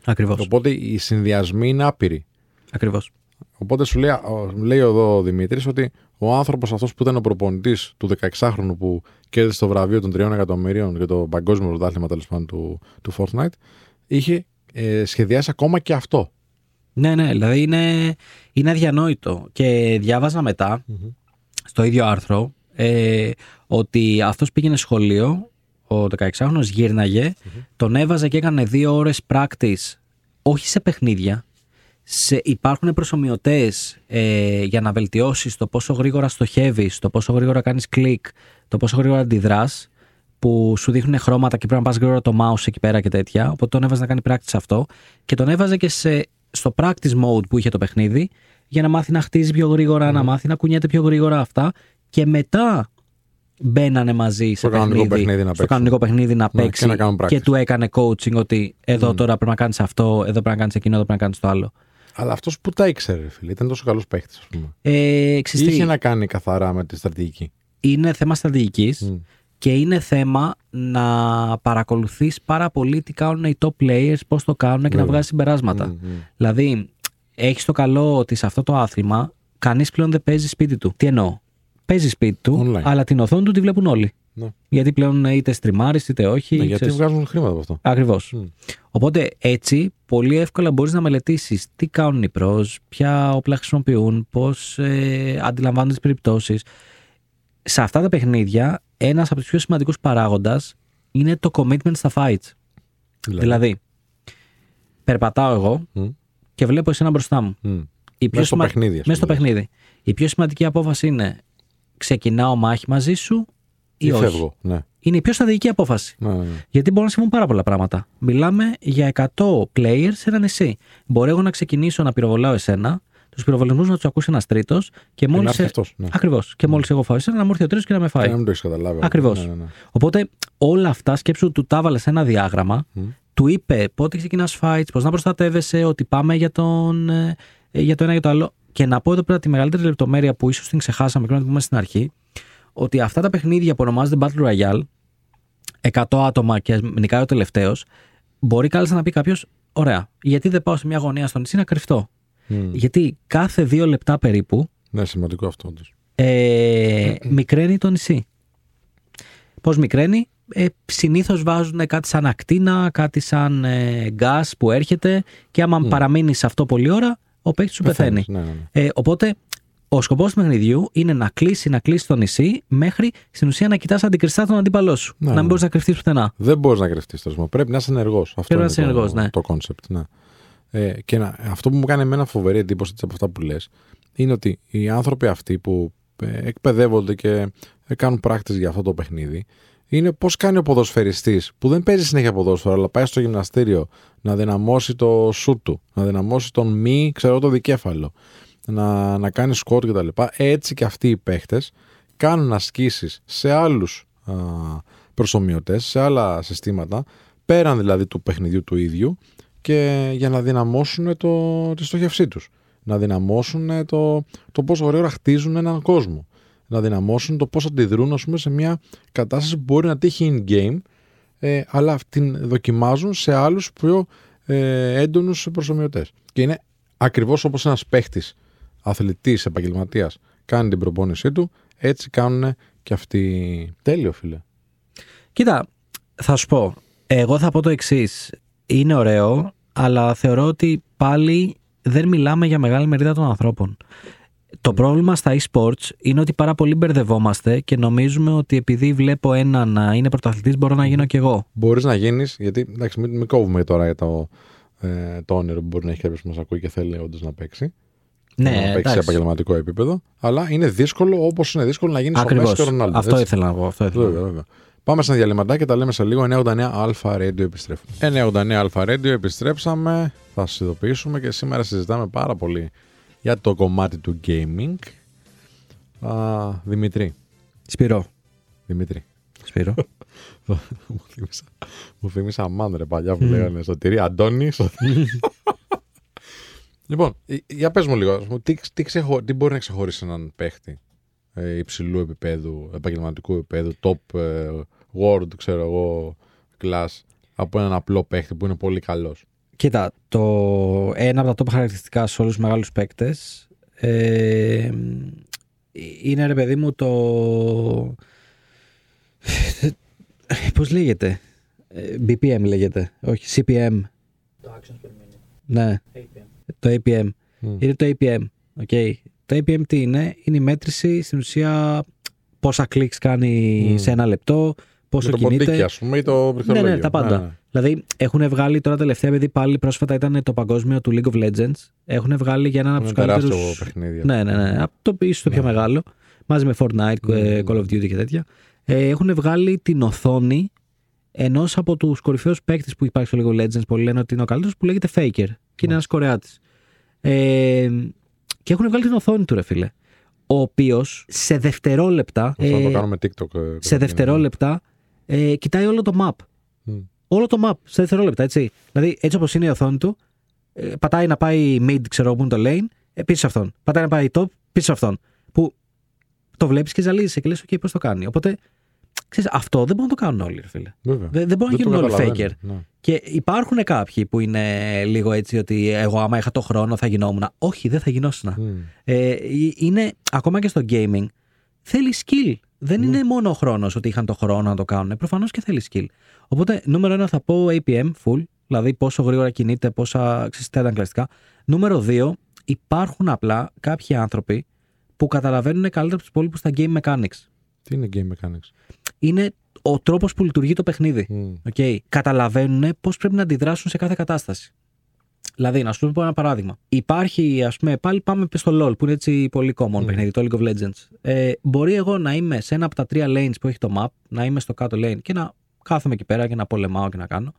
Ακριβώς. Οπότε οι συνδυασμοί είναι άπειροι. Ακριβώς. Οπότε σου λέει, ο- λέει εδώ ο Δημήτρης ότι ο άνθρωπος αυτός που ήταν ο προπονητής του 16χρονου που κέρδισε το βραβείο των 3 εκατομμυρίων για το παγκόσμιο πρωτάθλημα τέλος πάντων του, του Fortnite, είχε ε, σχεδιάσει ακόμα και αυτό. Ναι, ναι, δηλαδή είναι, είναι αδιανόητο. Και διάβαζα μετά, στο ίδιο άρθρο, ε, ότι αυτός πήγαινε σχολείο, ο 16χρονος γύρναγε, τον έβαζε και έκανε δύο ώρες practice, όχι σε παιχνίδια, σε, υπάρχουν προσωμιωτές ε, για να βελτιώσεις το πόσο γρήγορα στοχεύεις, το πόσο γρήγορα κάνεις κλικ, το πόσο γρήγορα αντιδράς, που σου δείχνουν χρώματα και πρέπει να πας γρήγορα το mouse εκεί πέρα και τέτοια. Οπότε τον έβαζε να κάνει practice αυτό και τον έβαζε και σε, στο practice mode που είχε το παιχνίδι για να μάθει να χτίζει πιο γρήγορα, να μάθει να κουνιέται πιο γρήγορα αυτά. Και μετά μπαίνανε μαζί σε Στο κανονικό παιχνίδι να στο παίξουν. κανονικό παιχνίδι να Ναι, παίξει και να κάνουν practice. και του έκανε coaching ότι εδώ τώρα πρέπει να κάνεις αυτό, εδώ πρέπει να κάνεις εκείνο, εδώ πρέπει να κάνεις το άλλο. Αλλά αυτός που τα ήξερε, ρε φίλε, ήταν τόσο καλός παίχτης, ας πούμε. Ε, ξέρεις τι, Είχε να κάνει καθαρά με τη στρατηγική; είναι θέμα στρατηγικής Μμ. και είναι θέμα να παρακολουθείς πάρα πολύ τι κάνουν οι top players, πώς το κάνουν και να Βέβαια. βγάζεις συμπεράσματα. Μμ, μμ. Δηλαδή, έχεις το καλό ότι σε αυτό το άθλημα κανείς πλέον δεν παίζει σπίτι του. Τι εννοώ; Παίζει σπίτι του, Online. αλλά την οθόνη του τη βλέπουν όλοι. Ναι. Γιατί πλέον είτε στριμάρεις είτε όχι. Ναι, γιατί ξέρεις. βγάζουν χρήματα από αυτό. Ακριβώς. Μμ. Οπότε έτσι πολύ εύκολα μπορείς να μελετήσεις τι κάνουν οι pros, ποια όπλα χρησιμοποιούν, πώς ε, αντιλαμβάνονται τις περιπτώσεις. Σε αυτά τα παιχνίδια ένας από τους πιο σημαντικούς παράγοντας είναι το commitment στα fights. Δηλαδή, περπατάω εγώ Μμ. και βλέπω εσένα μπροστά μου. Μμ. Η πιο Μέσα στο σημα- παιχνίδι, ας Μέσα στο πούμε. παιχνίδι. Η πιο σημαντική απόφαση είναι ξεκινάω μάχη μαζί σου ή, Ή όχι; φεύγω. Ναι. Είναι η πιο στρατηγική απόφαση. Ναι, ναι, ναι. Γιατί μπορούν να συμβούν πάρα πολλά πράγματα. Μιλάμε για 100 players σε ένα νησί. Μπορεί εγώ να ξεκινήσω να πυροβολάω εσένα, τους πυροβολισμούς να τους ακούσει ένας τρίτος και να μόλις. έρθει αυτός, ναι. Ακριβώς. Και μόλις εγώ φάω εσένα να μου έρθει ο τρίτος και να με Και φάει. να μην το έχεις καταλάβει. Ακριβώς. Ναι, ναι, ναι. Οπότε όλα αυτά σκέψου του τα έβαλες σε ένα διάγραμμα, Μμ. του είπε πότε ξεκινάς fights, πώς να προστατεύεσαι, ότι πάμε για, τον, ε, για το ένα για το άλλο. Και να πω εδώ πέρα τη μεγαλύτερη λεπτομέρεια που ίσως την ξεχάσαμε και να την πούμε στην αρχή, ότι αυτά τα παιχνίδια που ονομάζονται Battle Royale, 100 άτομα και νικάει ο τελευταίος, μπορεί κάλλιστα να πει κάποιος, ωραία, γιατί δεν πάω σε μια γωνία στο νησί να κρυφτώ; Μμ. Γιατί κάθε δύο λεπτά περίπου Ναι, σημαντικό αυτό. όντως. ε, μικραίνει το νησί. Πώς μικραίνει; Ε, συνήθως βάζουν κάτι σαν ακτίνα, κάτι σαν ε, γκάς που έρχεται και άμα παραμείνεις σε αυτό πολλή ώρα, ο παίκτης σου πεθαίνει. Πεθαίνεις, Ναι, ναι, ναι. Ε, οπότε, ο σκοπός του παιχνιδιού είναι να κλείσει, να κλείσει το νησί μέχρι στην ουσία να κοιτάς αντικριστά τον αντίπαλό σου. Ναι, να ναι. μην μπορείς να κρυφτείς πουθενά. Δεν μπορείς να κρυφτείς τόσο. Πρέπει να είσαι ενεργός. Αυτό να είναι είσαι ενεργός, το, ναι. το concept. Ναι. Ε, και να, αυτό που μου κάνει εμένα φοβερή εντύπωση από αυτά που λες είναι ότι οι άνθρωποι αυτοί που ε, εκπαιδεύονται και ε, κάνουν πράκτης για αυτό το παιχνίδι είναι πώς κάνει ο ποδοσφαιριστής που δεν παίζει συνέχεια ποδόσφαιρο, αλλά πάει στο γυμναστήριο να δυναμώσει το σουτ του, να δυναμώσει τον μη, ξέρω το δικέφαλο, να, να κάνει σκότ κτλ. Έτσι και αυτοί οι παίχτες κάνουν ασκήσεις σε άλλους προσωμιωτές, σε άλλα συστήματα, πέραν δηλαδή του παιχνιδιού του ίδιου και για να δυναμώσουν το, τη στοχευσή τους. Να δυναμώσουν το, το πόσο γρήγορα χτίζουν έναν κόσμο. Να δυναμώσουν το πώς αντιδρούν ας πούμε, σε μια κατάσταση που μπορεί να τύχει in-game ε, αλλά την δοκιμάζουν σε άλλους πιο ε, έντονους προσωμιωτές. Και είναι ακριβώς όπως ένας παίχτης, αθλητής, επαγγελματίας κάνει την προπόνησή του, έτσι κάνουν και αυτοί. Τέλειο φίλε. Κοίτα, θα σου πω. Εγώ θα πω το εξής. Είναι ωραίο, αλλά θεωρώ ότι πάλι δεν μιλάμε για μεγάλη μερίδα των ανθρώπων. Το πρόβλημα στα e-sports είναι ότι πάρα πολύ μπερδευόμαστε και νομίζουμε ότι επειδή βλέπω ένα να είναι πρωταθλητής μπορώ να γίνω κι εγώ. Μπορείς να γίνεις, γιατί εντάξει, μην, μην κόβουμε τώρα για το, ε, το όνειρο που μπορεί να έχει κάποιος που μας ακούει και θέλει όντως να παίξει. Ναι, να παίξει σε εντάξει. επαγγελματικό επίπεδο. Αλλά είναι δύσκολο όπως είναι δύσκολο να γίνεις ο Ακριβώς. Μέση και ο Ρονάλντο. Αυτό έτσι. ήθελα να πω. Αυτό ήθελα. να πω. Βέβαια, βέβαια. Πάμε σε ένα διαλυματάκι και τα λέμε σε λίγο. 989 Αλφα Radio επιστρέφουμε. 989 Αλφα Radio επιστρέψαμε. Θα σας ειδοποιήσουμε και σήμερα συζητάμε πάρα πολύ για το κομμάτι του gaming. Α, Δημητρή. Σπυρό. Δημητρή. Σπύρο. μου θύμισα, μου θύμισα αμάν ρε παλιά που λέγανε σωτηρή. Αντώνη. Σω- λοιπόν, ε, για πες μου λίγο, ας πούμε, τι, τι, ξεχω- τι μπορεί να ξεχωρίσει έναν παίχτη ε, υψηλού επίπεδου, επαγγελματικού επίπεδου, top ε, world, ξέρω εγώ, class, από έναν απλό παίχτη που είναι πολύ καλός; Κοίτα, το ένα από τα top χαρακτηριστικά σε όλους τους μεγάλους παίκτες ε, είναι ρε παιδί μου το... Πώς λέγεται; Ε, BPM λέγεται, όχι CPM. Το actions per minute. Ναι, APM. το APM. Μμ. Είναι το APM. Okay. Το APM τι είναι; Είναι η μέτρηση στην ουσία πόσα κλικς κάνει Μμ. σε ένα λεπτό, πόσο Με το κινείται. ποντίκι, ας πούμε, ή το Ναι, πληκτρολόγιο. ναι, τα πάντα. Δηλαδή έχουν βγάλει τώρα τελευταία, επειδή πάλι πρόσφατα ήταν το παγκόσμιο του League of Legends. Έχουν βγάλει για έναν από Είναι του καλύτερου. τεράστιο παιχνίδι. Ναι, ναι, ναι. Από το ίσω το πιο Ναι. μεγάλο. Μαζί με Fortnite, ε, Mm. Call of Duty και τέτοια. Ε, έχουν βγάλει την οθόνη ενός από τους κορυφαίους παίκτες που υπάρχει στο League of Legends. Πολλοί λένε ότι είναι ο καλύτερος, που λέγεται Faker. Και είναι ένας Κορεάτης. Ε, και έχουν βγάλει την οθόνη του, ρε φίλε. Ο οποίος σε δευτερόλεπτα. Όσο να το ε, κάνουμε TikTok. ε, σε δευτερόλεπτα ε, κοιτάει όλο το map. Μμ. Όλο το map σε δευτερόλεπτα, έτσι. Δηλαδή, έτσι όπως είναι η οθόνη του, ε, πατάει να πάει mid, ξέρω που είναι το lane, ε, πίσω σε αυτόν. Πατάει να πάει top, πίσω σε αυτόν. Που το βλέπεις και ζαλίζεσαι και λες: OK, πώς το κάνει. Οπότε, ξέρεις, αυτό δεν μπορούν να το κάνουν όλοι, ρε φίλε. Βέβαια. Δεν, δεν μπορούν να Δεν το γίνουν όλοι καταλαβαίνω, faker. ναι. Και υπάρχουν κάποιοι που είναι λίγο έτσι ότι εγώ άμα είχα το χρόνο θα γινόμουν. Όχι, δεν θα γινόσουν. Μμ. Ε, ε, είναι ακόμα και στο gaming θέλει skill. Δεν είναι μόνο ο χρόνος ότι είχαν το χρόνο να το κάνουν. Προφανώς και θέλει skill. Οπότε, νούμερο ένα θα πω APM full, δηλαδή πόσο γρήγορα κινείται, πόσα ξεστέλνουν αναγκαστικά. Νούμερο δύο, υπάρχουν απλά κάποιοι άνθρωποι που καταλαβαίνουν καλύτερα από τους υπόλοιπους τα game mechanics. Τι είναι game mechanics; Είναι ο τρόπος που λειτουργεί το παιχνίδι. Μμ. Okay. Καταλαβαίνουν πώς πρέπει να αντιδράσουν σε κάθε κατάσταση. Δηλαδή, να σου πω ένα παράδειγμα. Υπάρχει, ας πούμε, πάλι πάμε στο LOL, που είναι έτσι πολύ common Mm. παιχνίδι, το League of Legends. Ε, μπορεί εγώ να είμαι σε ένα από τα τρία lanes που έχει το map, να είμαι στο κάτω lane και να κάθομαι εκεί πέρα και να πολεμάω και να κάνω.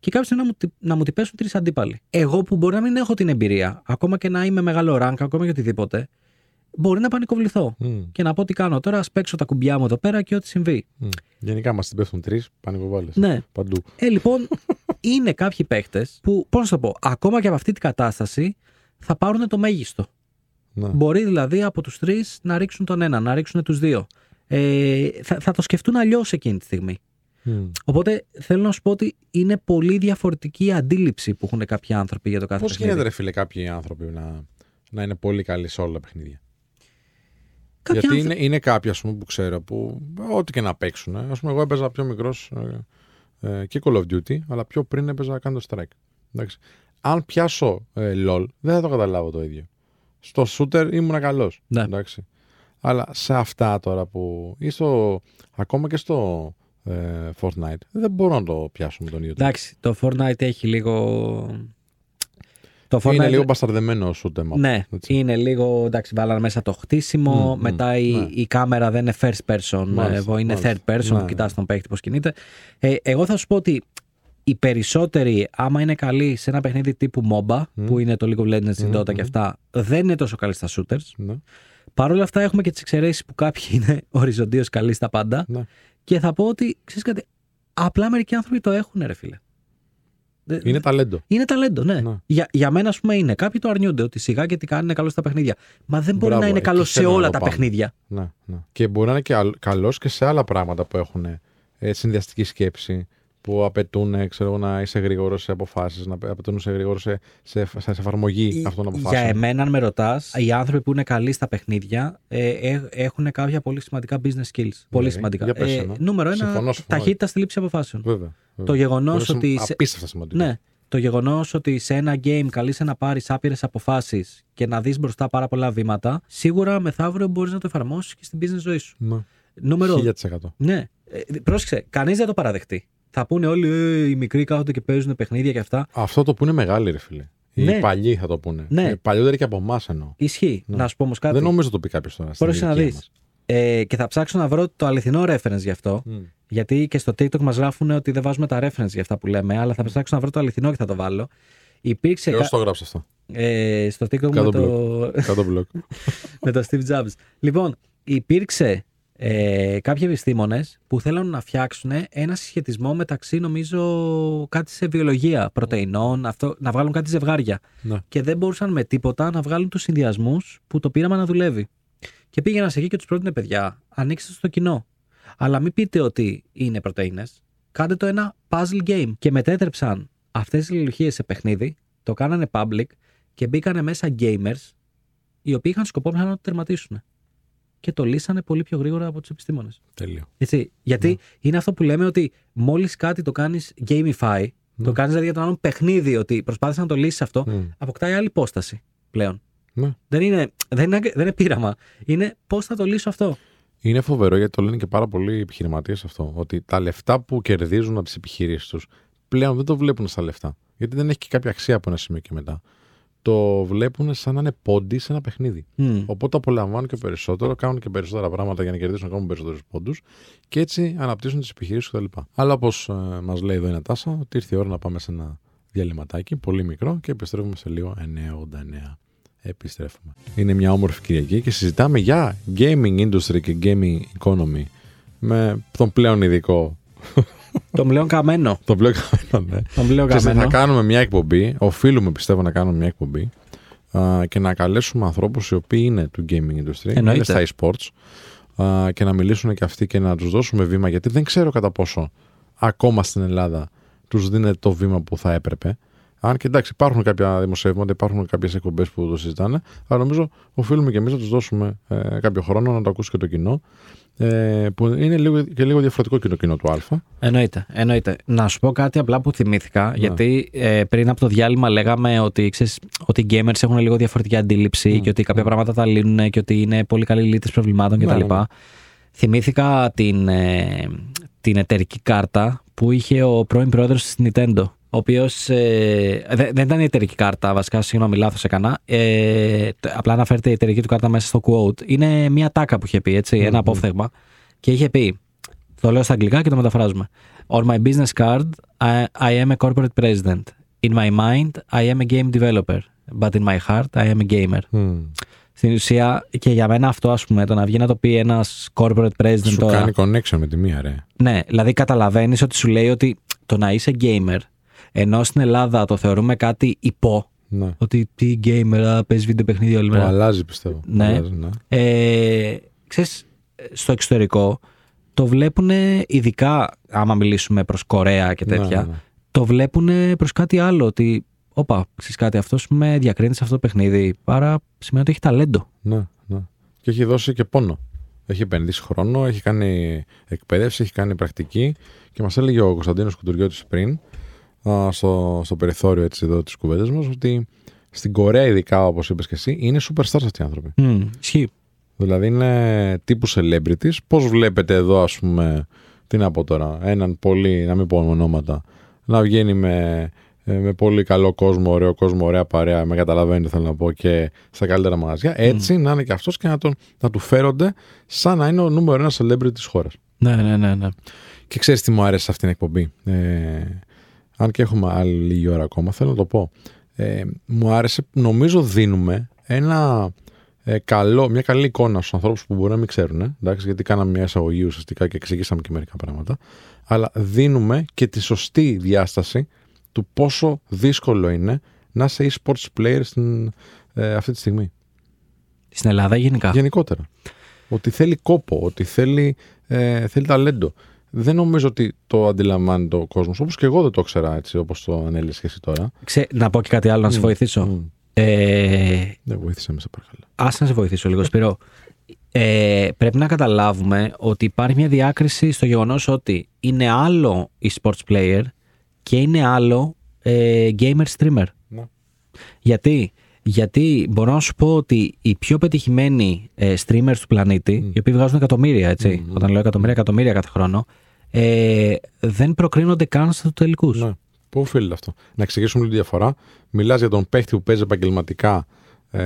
Και κάποια στιγμή να μου, τι- να μου τυπέσουν τρεις αντίπαλοι. Εγώ που μπορεί να μην έχω την εμπειρία, ακόμα και να είμαι μεγάλο rank, ακόμα και οτιδήποτε, μπορεί να πανικοβληθώ. Μμ, Και να πω τι κάνω τώρα, ας παίξω τα κουμπιά μου εδώ πέρα και ό,τι συμβεί. μμ. Γενικά μας την πέφτουν τρεις, πανικοβάλλε. Ναι. Παντού. Ε, λοιπόν, είναι κάποιοι παίχτες που, πώς να το πω, ακόμα και από αυτή την κατάσταση θα πάρουν το μέγιστο. Ναι. Μπορεί δηλαδή από τους τρεις να ρίξουν τον ένα, να ρίξουν τους δύο. Ε, θα, θα το σκεφτούν αλλιώς εκείνη τη στιγμή. Μμ. Οπότε θέλω να σου πω ότι είναι πολύ διαφορετική η αντίληψη που έχουν κάποιοι άνθρωποι για το κάθε Πώς παιχνίδι. γίνεται, ρε φίλε, κάποιοι άνθρωποι να, να είναι πολύ καλοί σε όλα τα παιχνίδια; Κάποιοι Γιατί άνθρω- είναι, είναι κάποιοι ας πούμε, που ξέρω που ό,τι και να παίξουν. Α πούμε, εγώ έπαιζα πιο μικρός ε, ε, και Call of Duty, αλλά πιο πριν έπαιζα Counter Strike. Εντάξει. Αν πιάσω ε, LOL, δεν θα το καταλάβω το ίδιο. Στο shooter ήμουν καλός. Ναι. Εντάξει. Αλλά σε αυτά τώρα που. ή στο, ακόμα και στο ε, Fortnite, δεν μπορώ να το πιάσω με τον ίδιο τρόπο. Εντάξει, το Fortnite έχει λίγο. Το Fortnite Είναι λίγο μπασταρδεμένο shoot em up. Ναι, έτσι. είναι λίγο. Εντάξει, βάλανε μέσα το χτίσιμο. Μμ, μμ, μετά η, ναι. η κάμερα δεν είναι first person, Μάλιστα, εγώ είναι μάλιστα. third person. Ναι, που κοιτάς ναι. τον παίχτη πώς κινείται. Ε, εγώ θα σου πω ότι οι περισσότεροι, άμα είναι καλοί σε ένα παιχνίδι τύπου MOBA, Μμ. που είναι το League of Legends, η Μμ, Dota και μμ. αυτά, δεν είναι τόσο καλοί στα shooters. Ναι, Παρ' όλα αυτά, έχουμε και τις εξαιρέσεις που κάποιοι είναι οριζοντίως καλοί στα πάντα. Ναι. Και θα πω ότι, ξέρεις κάτι, απλά μερικοί άνθρωποι το έχουν, ρε φίλε. Δεν- Είναι ταλέντο. είναι ταλέντο, ναι. Ναι. Για, για μένα, ας πούμε, είναι. Κάποιοι το αρνιούνται ότι σιγά και τι κάνει είναι καλό στα παιχνίδια. Μα δεν μπορεί Μπράβο, να είναι εκεί καλός σε θέλω να όλα το τα πάμε. παιχνίδια. Ναι, ναι. Και μπορεί να είναι και καλός και σε άλλα πράγματα που έχουν ε, συνδυαστική σκέψη, που απαιτούν ε, ξέρω, εγώ, να είσαι γρήγορος σε αποφάσεις, να απαιτούν σε γρήγορος σε, σε, σε, σε εφαρμογή αυτών των Για αποφάσεων. εμένα, αν με ρωτάς, οι άνθρωποι που είναι καλοί στα παιχνίδια ε, ε, έχουν κάποια πολύ σημαντικά business skills. Πολύ σημαντικά. για πες Ε, ένα. νούμερο ένα, Συμφωνώ, συμφωνώ. ταχύτητα στη λήψη αποφάσεων. Βέβαια. βέβαια. Το γεγονός Είναι ότι. σε- Απίστευτα σημαντικός. Ναι. Το γεγονός ότι σε ένα game καλείσαι να πάρεις άπειρες αποφάσεις και να δεις μπροστά πάρα πολλά βήματα, σίγουρα μεθαύριο μπορείς να το εφαρμόσεις και στην business ζωή σου. Ναι. Νούμερο 1000%. Ναι. Ε, πρόσεξε, κανείς δεν το παραδεχτεί. Θα πούνε όλοι ε, οι μικροί κάθονται και παίζουν παιχνίδια και αυτά. Αυτό το που είναι μεγάλοι, ρε φίλε. Οι Ναι. παλιοί θα το πούνε. Ναι. Ε, παλιότεροι και από εμάς εννοώ. Ισχύει. Ναι. Να σου πω όμως κάτι. Δεν νομίζω να το πει κάποιος τώρα. στην Πρόσεξε να ηλικία δεις. μας. Ε, και θα ψάξω να βρω το αληθινό reference γι' αυτό. Μμ. Γιατί και στο TikTok μας γράφουν ότι δεν βάζουμε τα reference για αυτά που λέμε. Αλλά θα ψάξω να βρω το αληθινό και θα το βάλω. Υπήρξε Ποιος κα- το γράψε αυτό. ε, στο TikTok Κάτω με το, Κάτω μπλοκ. με το Steve Jobs. Λοιπόν, υπήρξε ε, κάποιοι επιστήμονες που θέλουν να φτιάξουν ένα συσχετισμό μεταξύ, νομίζω, κάτι σε βιολογία πρωτεϊνών, αυτό, να βγάλουν κάτι ζευγάρια. Ναι. Και δεν μπορούσαν με τίποτα να βγάλουν τους συνδυασμούς που το πείραμα να δουλεύει. Και πήγαιναν σε εκεί και τους πρότεινε παιδιά, ανοίξτε στο κοινό. Αλλά μην πείτε ότι είναι πρωτενε. Κάντε το ένα puzzle game. Και μετέτρεψαν αυτές τις λιλουχίε σε παιχνίδι, το κάνανε public και μπήκανε μέσα gamers οι οποίοι είχαν σκοπό να το τερματίσουν. Και το λύσανε πολύ πιο γρήγορα από τους επιστήμονες. Τέλειο. Έτσι. Γιατί Ναι. είναι αυτό που λέμε ότι μόλις κάτι το κάνεις gamify, Ναι. το κάνεις δηλαδή για τον άλλον παιχνίδι, ότι προσπάθησες να το λύσεις αυτό, Μμ. αποκτάει άλλη υπόσταση πλέον. Ναι. Δεν είναι, δεν, είναι, δεν είναι πείραμα. Είναι πώς θα το λύσω αυτό. Είναι φοβερό γιατί το λένε και πάρα πολλοί επιχειρηματίες αυτό. Ότι τα λεφτά που κερδίζουν από τις επιχειρήσεις τους πλέον δεν το βλέπουν στα λεφτά. Γιατί δεν έχει και κάποια αξία από ένα σημείο και μετά. Το βλέπουν σαν να είναι πόντι σε ένα παιχνίδι. Μμ. Οπότε απολαμβάνουν και περισσότερο, κάνουν και περισσότερα πράγματα για να κερδίσουν ακόμα περισσότερους πόντους και έτσι αναπτύσσουν τις επιχειρήσεις κτλ. Αλλά όπως ε, μας λέει εδώ η Νατάσα, ότι ήρθε η ώρα να πάμε σε ένα διαλυματάκι πολύ μικρό και επιστρέφουμε σε λίγο 989. Επιστρέφουμε. Είναι μια όμορφη Κυριακή και συζητάμε για gaming industry και gaming economy με τον πλέον ειδικό. Το πλέον καμένο. Τον πλέον καμένο, ναι. Το πλέον Ξέρεις τι, καμένο. θα κάνουμε μια εκπομπή, οφείλουμε πιστεύω να κάνουμε μια εκπομπή α, και να καλέσουμε ανθρώπους οι οποίοι είναι του gaming industry, Εννοείται. είναι στα e-sports α, και να μιλήσουν και αυτοί και να τους δώσουμε βήμα γιατί δεν ξέρω κατά πόσο ακόμα στην Ελλάδα τους δίνεται το βήμα που θα έπρεπε. Αν και εντάξει, υπάρχουν κάποια δημοσιεύματα, υπάρχουν κάποιες εκπομπές που το συζητάνε, αλλά νομίζω οφείλουμε και εμείς να τους δώσουμε ε, κάποιο χρόνο να το ακούσει και το κοινό, ε, που είναι λίγο, και λίγο διαφορετικό και το κοινό του Α. Εννοείται, εννοείται. Να σου πω κάτι απλά που θυμήθηκα, γιατί ε, πριν από το διάλειμμα λέγαμε ότι, ξέρεις, ότι οι gamers έχουν λίγο διαφορετική αντίληψη Μμ, και ότι κάποια μμ. πράγματα τα λύνουν και ότι είναι πολύ καλοί λύτες προβλημάτων Ναι, κτλ. ναι, ναι. Θυμήθηκα την, ε, την εταιρική κάρτα που είχε ο πρώην πρόεδρος της Nintendo. Ο οποίος. Ε, δεν, δεν ήταν η εταιρική κάρτα, βασικά, συγγνώμη, λάθος έκανα. Ε, τ- απλά αναφέρεται η εταιρική του κάρτα μέσα στο quote. Είναι μια τάκα που είχε πει, έτσι, ένα απόφθεγμα. Και είχε πει. Το λέω στα αγγλικά και το μεταφράζουμε. On my business card, I, I am a corporate president. In my mind, I am a game developer. But in my heart, I am a gamer. Μμ. Στην ουσία, και για μένα αυτό, ας πούμε, το να βγει να το πει ένας corporate president Σου τώρα. κάνει connection με τη μία, ρε. Ναι, δηλαδή καταλαβαίνεις ότι σου λέει ότι το να είσαι gamer, ενώ στην Ελλάδα το θεωρούμε κάτι υπό, Ναι. ότι τι gamer, α, παίζει βίντεο παιχνίδια όλη Το μέρα. αλλάζει, πιστεύω. Ναι. Αλλάζει, ναι. Ε, ξέρεις, στο εξωτερικό το βλέπουν ειδικά άμα μιλήσουμε προς Κορέα και Ναι, τέτοια, ναι, ναι. το βλέπουν προς κάτι άλλο, ότι όπα, ξέρεις κάτι, αυτός με διακρίνει σε αυτό το παιχνίδι, άρα σημαίνει ότι έχει ταλέντο. Ναι, ναι. Και έχει δώσει και πόνο. Έχει επενδύσει χρόνο, έχει κάνει εκπαίδευση, έχει κάνει πρακτική και μας έλεγε ο Κωνσταντίνος Κουτουριώτης πριν α, στο, στο περιθώριο έτσι εδώ της κουβέντας μας ότι στην Κορέα ειδικά όπως είπες και εσύ είναι superstars αυτοί οι άνθρωποι. Μμ, ισχύει. Δηλαδή είναι τύπου celebrities. Πώς βλέπετε εδώ ας πούμε, τι να πω τώρα, έναν πολύ, να μην πω ονόματα, να βγαίνει με, ε, με πολύ καλό κόσμο, ωραίο κόσμο, ωραία παρέα, με καταλαβαίνετε θέλω να πω και στα καλύτερα μαγαζιά. Έτσι να είναι και αυτός και να, τον, να του φέρονται σαν να είναι ο νούμερο ένα celebrity της χώρας. Ναι, ναι, ναι, ναι. Και ξέρεις τι μου άρεσε σε αυτήν την εκπομπή. Ε, αν και έχουμε άλλη λίγη ώρα ακόμα, θέλω να το πω. Ε, μου άρεσε, νομίζω δίνουμε ένα ε, καλό, μια καλή εικόνα στους ανθρώπους που μπορεί να μην ξέρουν, ε, εντάξει, γιατί κάναμε μια εισαγωγή ουσιαστικά και εξηγήσαμε και μερικά πράγματα, αλλά δίνουμε και τη σωστή διάσταση του πόσο δύσκολο είναι να είσαι e-sports player στην, ε, αυτή τη στιγμή. Στην Ελλάδα γενικά. Γενικότερα. Ότι θέλει κόπο, ότι θέλει, ε, θέλει ταλέντο. Δεν νομίζω ότι το αντιλαμβάνεται ο κόσμος. Όπως και εγώ δεν το ήξερα έτσι, όπως το ανέλησε και εσύ τώρα. Ξέ, να πω και κάτι άλλο να σε Μμ, βοηθήσω. μμ. Ε, Δεν βοήθησε με, σε παρακαλώ. Ας να σε βοηθήσω λίγο, Σπύρο. Ε, πρέπει να καταλάβουμε ότι υπάρχει μια διάκριση στο γεγονός ότι είναι άλλο η sports player και είναι άλλο ε, gamer streamer. Ναι. Γιατί; Γιατί μπορώ να σου πω ότι οι πιο πετυχημένοι ε, streamers του πλανήτη, οι οποίοι βγάζουν εκατομμύρια, έτσι, όταν λέω εκατομμύρια, εκατομμύρια κάθε χρόνο, ε, δεν προκρίνονται καν στους τελικούς. Ναι. Πού οφείλεται αυτό; Να εξηγήσουμε λίγο τη διαφορά. Μιλάς για τον παίχτη που παίζει επαγγελματικά ε,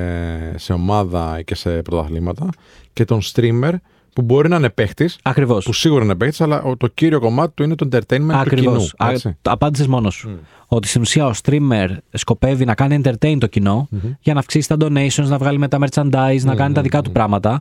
σε ομάδα και σε πρωταθλήματα και τον streamer που μπορεί να είναι παίχτης, Ακριβώς. που σίγουρα είναι παίχτης, αλλά ο- το κύριο κομμάτι του είναι το entertainment του κοινού. Ακριβώς. έτσι. Απάντησες μόνος σου. Ότι στην ουσία ο streamer σκοπεύει να κάνει entertain το κοινο για να αυξήσει τα donations, να βγάλει μετά merchandise, να κάνει τα δικά του πράγματα.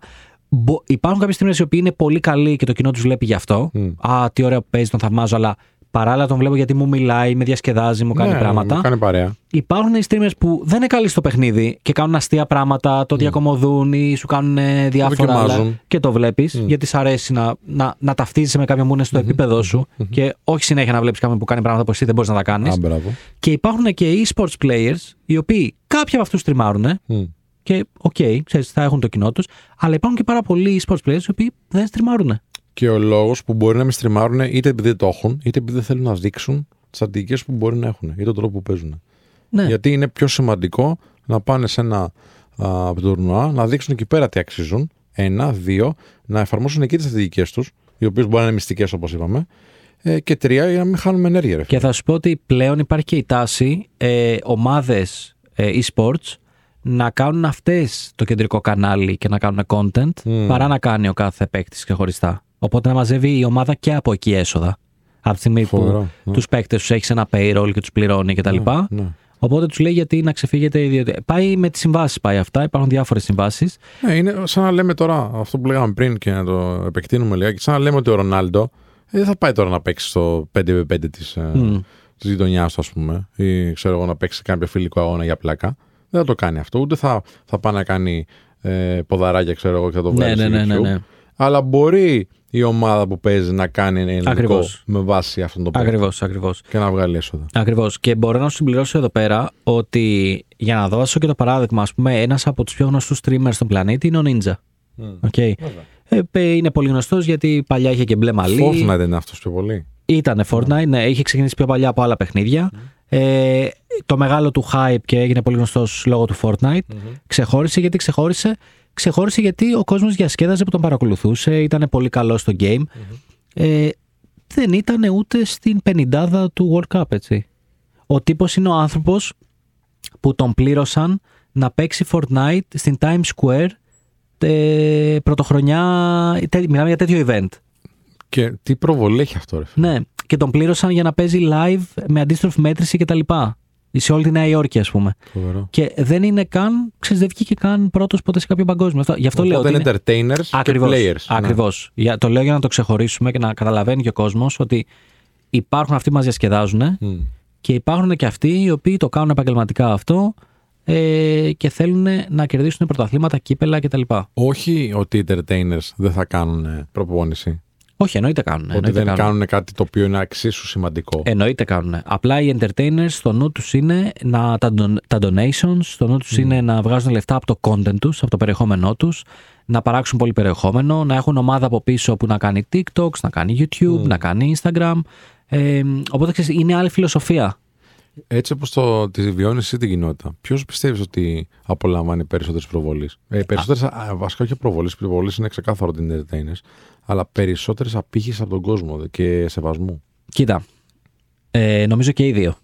Μπο- Υπάρχουν κάποιοι streamers οι οποίοι είναι πολύ καλοί και το κοινό τους βλέπει γι' αυτό. Α, τι ωραία που παίζει, τον θαυμάζω, αλλά παράλληλα τον βλέπω γιατί μου μιλάει, με διασκεδάζει, μου κάνει Ναι, πράγματα. μου κάνει παρέα. Υπάρχουν οι streamers που δεν είναι καλοί στο παιχνίδι και κάνουν αστεία πράγματα, το διακομωδούν ή σου κάνουν ε, διάφορα άλλα δοκιμάζουν. και το βλέπεις γιατί σ' αρέσει να, να, να ταυτίζεσαι με κάποιον που είναι στο επίπεδο σου και όχι συνέχεια να βλέπεις κάποιον που κάνει πράγματα που εσύ δεν μπορείς να τα κάνεις. Α, μπράβο. Και υπάρχουν και e-sports players οι οποίοι κάποιοι από αυτούς στριμάρουν Μμ. και οκ, ξέρεις, θα έχουν το κοινό τους, αλλά υπάρχουν και πάρα πολλοί e-sports players οι οποίοι δεν στριμάρουν. Και ο λόγος που μπορεί να μην στριμάρουν είτε επειδή δεν το έχουν, είτε επειδή δεν θέλουν να δείξουν τις στρατηγικές που μπορεί να έχουν ή τον τρόπο που παίζουν. Ναι. Γιατί είναι πιο σημαντικό να πάνε σε ένα α, τουρνουά, να δείξουν εκεί πέρα τι αξίζουν. Ένα, δύο, να εφαρμόσουν εκεί τις στρατηγικές τους, οι οποίες μπορεί να είναι μυστικές όπως είπαμε. Ε, και τρία, για να μην χάνουμε ενέργεια. Ρε. Και θα σου πω ότι πλέον υπάρχει και η τάση ε, ομάδες ε, e-sports να κάνουν αυτές το κεντρικό κανάλι και να κάνουν content Μμμ. παρά να κάνει ο κάθε παίκτης ξεχωριστά. Οπότε να μαζεύει η ομάδα και από εκεί έσοδα. Από τη στιγμή Φοβερό, που ναι. τους παίκτες τους έχει ένα payroll και τους πληρώνει κτλ. ναι. Οπότε τους λέει γιατί να ξεφύγετε. ιδιωτικά. Πάει με τις συμβάσεις πάει αυτά. Υπάρχουν διάφορες συμβάσεις. Ναι, είναι σαν να λέμε τώρα αυτό που λέγαμε πριν και να το επεκτείνουμε λιγάκι. Σαν να λέμε ότι ο Ρονάλντο ε, δεν θα πάει τώρα να παίξει στο 5v5 της Μμ. της γειτονιάς του, ας πούμε, ή ξέρω εγώ να παίξει κάποιο φιλικό αγώνα για πλάκα. Δεν θα το κάνει αυτό. Ούτε θα, θα πάει να κάνει ε, ποδαράκια, ξέρω εγώ, και θα το βγάλει Ναι, στο ναι, ναι, ναι, YouTube. ναι. Αλλά μπορεί η ομάδα που παίζει να κάνει ένα ελληνικό Ακριβώς. με βάση αυτόν τον παίκτη Ακριβώς, ακριβώς. και να βγάλει έσοδα. Ακριβώς. Και μπορώ να σου συμπληρώσω εδώ πέρα ότι για να δώσω και το παράδειγμα, ας πούμε, ένας από τους πιο γνωστούς streamers στον πλανήτη είναι ο Ninja. Οκ. Ε, ε, είναι πολύ γνωστός γιατί παλιά είχε και μπλε μαλλί. Fortnite είναι αυτός πιο πολύ. Ήταν Fortnite, ναι, είχε ξεκινήσει πιο παλιά από άλλα παιχνίδια. Ε, το μεγάλο του hype και έγινε πολύ γνωστός λόγω του Fortnite. Ξεχώρισε γιατί ξεχώρισε. Ξεχώρισε γιατί ο κόσμος διασκέδαζε που τον παρακολουθούσε, ήταν πολύ καλό στο game. Ε, δεν ήταν ούτε στην πενηντάδα του World Cup, έτσι. Ο τύπος είναι ο άνθρωπος που τον πλήρωσαν να παίξει Fortnite στην Times Square τε, πρωτοχρονιά. τε- μιλάμε για τέτοιο event. Και τι προβολή έχει αυτό, ρε. φίλε. Ναι, και τον πλήρωσαν για να παίζει live με αντίστροφη μέτρηση κτλ. Σε όλη τη Νέα Υόρκη, ας πούμε. Φοβερό. Και δεν είναι καν, ξέρεις, δεν βγήκε καν πρώτος ποτέ σε κάποιο παγκόσμιο. Αυτό, γι' αυτό λέω Οπότε ότι. είναι entertainers Ακριβώς, και players. Ναι. Ακριβώς. Για, το λέω για να το ξεχωρίσουμε και να καταλαβαίνει και ο κόσμος ότι υπάρχουν αυτοί που μας διασκεδάζουν Ναι. Μμ. και υπάρχουν και αυτοί οι οποίοι το κάνουν επαγγελματικά αυτό ε, και θέλουν να κερδίσουν πρωταθλήματα, κύπελα κτλ. Όχι ότι οι entertainers δεν θα κάνουν ε, προπόνηση. Όχι, εννοείται κάνουν. ότι εννοείται δεν κάνουν. κάνουν κάτι το οποίο είναι εξίσου σημαντικό. Εννοείται κάνουν. Απλά οι entertainers στο νου τους είναι να, τα, don- τα donations, στο νου τους είναι να βγάζουν λεφτά από το content τους, από το περιεχόμενό τους, να παράξουν πολύ περιεχόμενο, να έχουν ομάδα από πίσω που να κάνει TikToks, να κάνει YouTube, να κάνει Instagram. Ε, οπότε ξέρεις, είναι άλλη φιλοσοφία. Έτσι όπως το τη βιώνεις εσύ την κοινότητα, ποιος πιστεύεις ότι απολαμβάνει περισσότερες προβολή. Ε, περισσότερες, βασικά όχι προβολή, προβολή είναι ξεκάθαρο ότι είναι entertainers, αλλά περισσότερες απήχηση από τον κόσμο δε, και σεβασμού. Κοίτα, ε, νομίζω και οι δύο.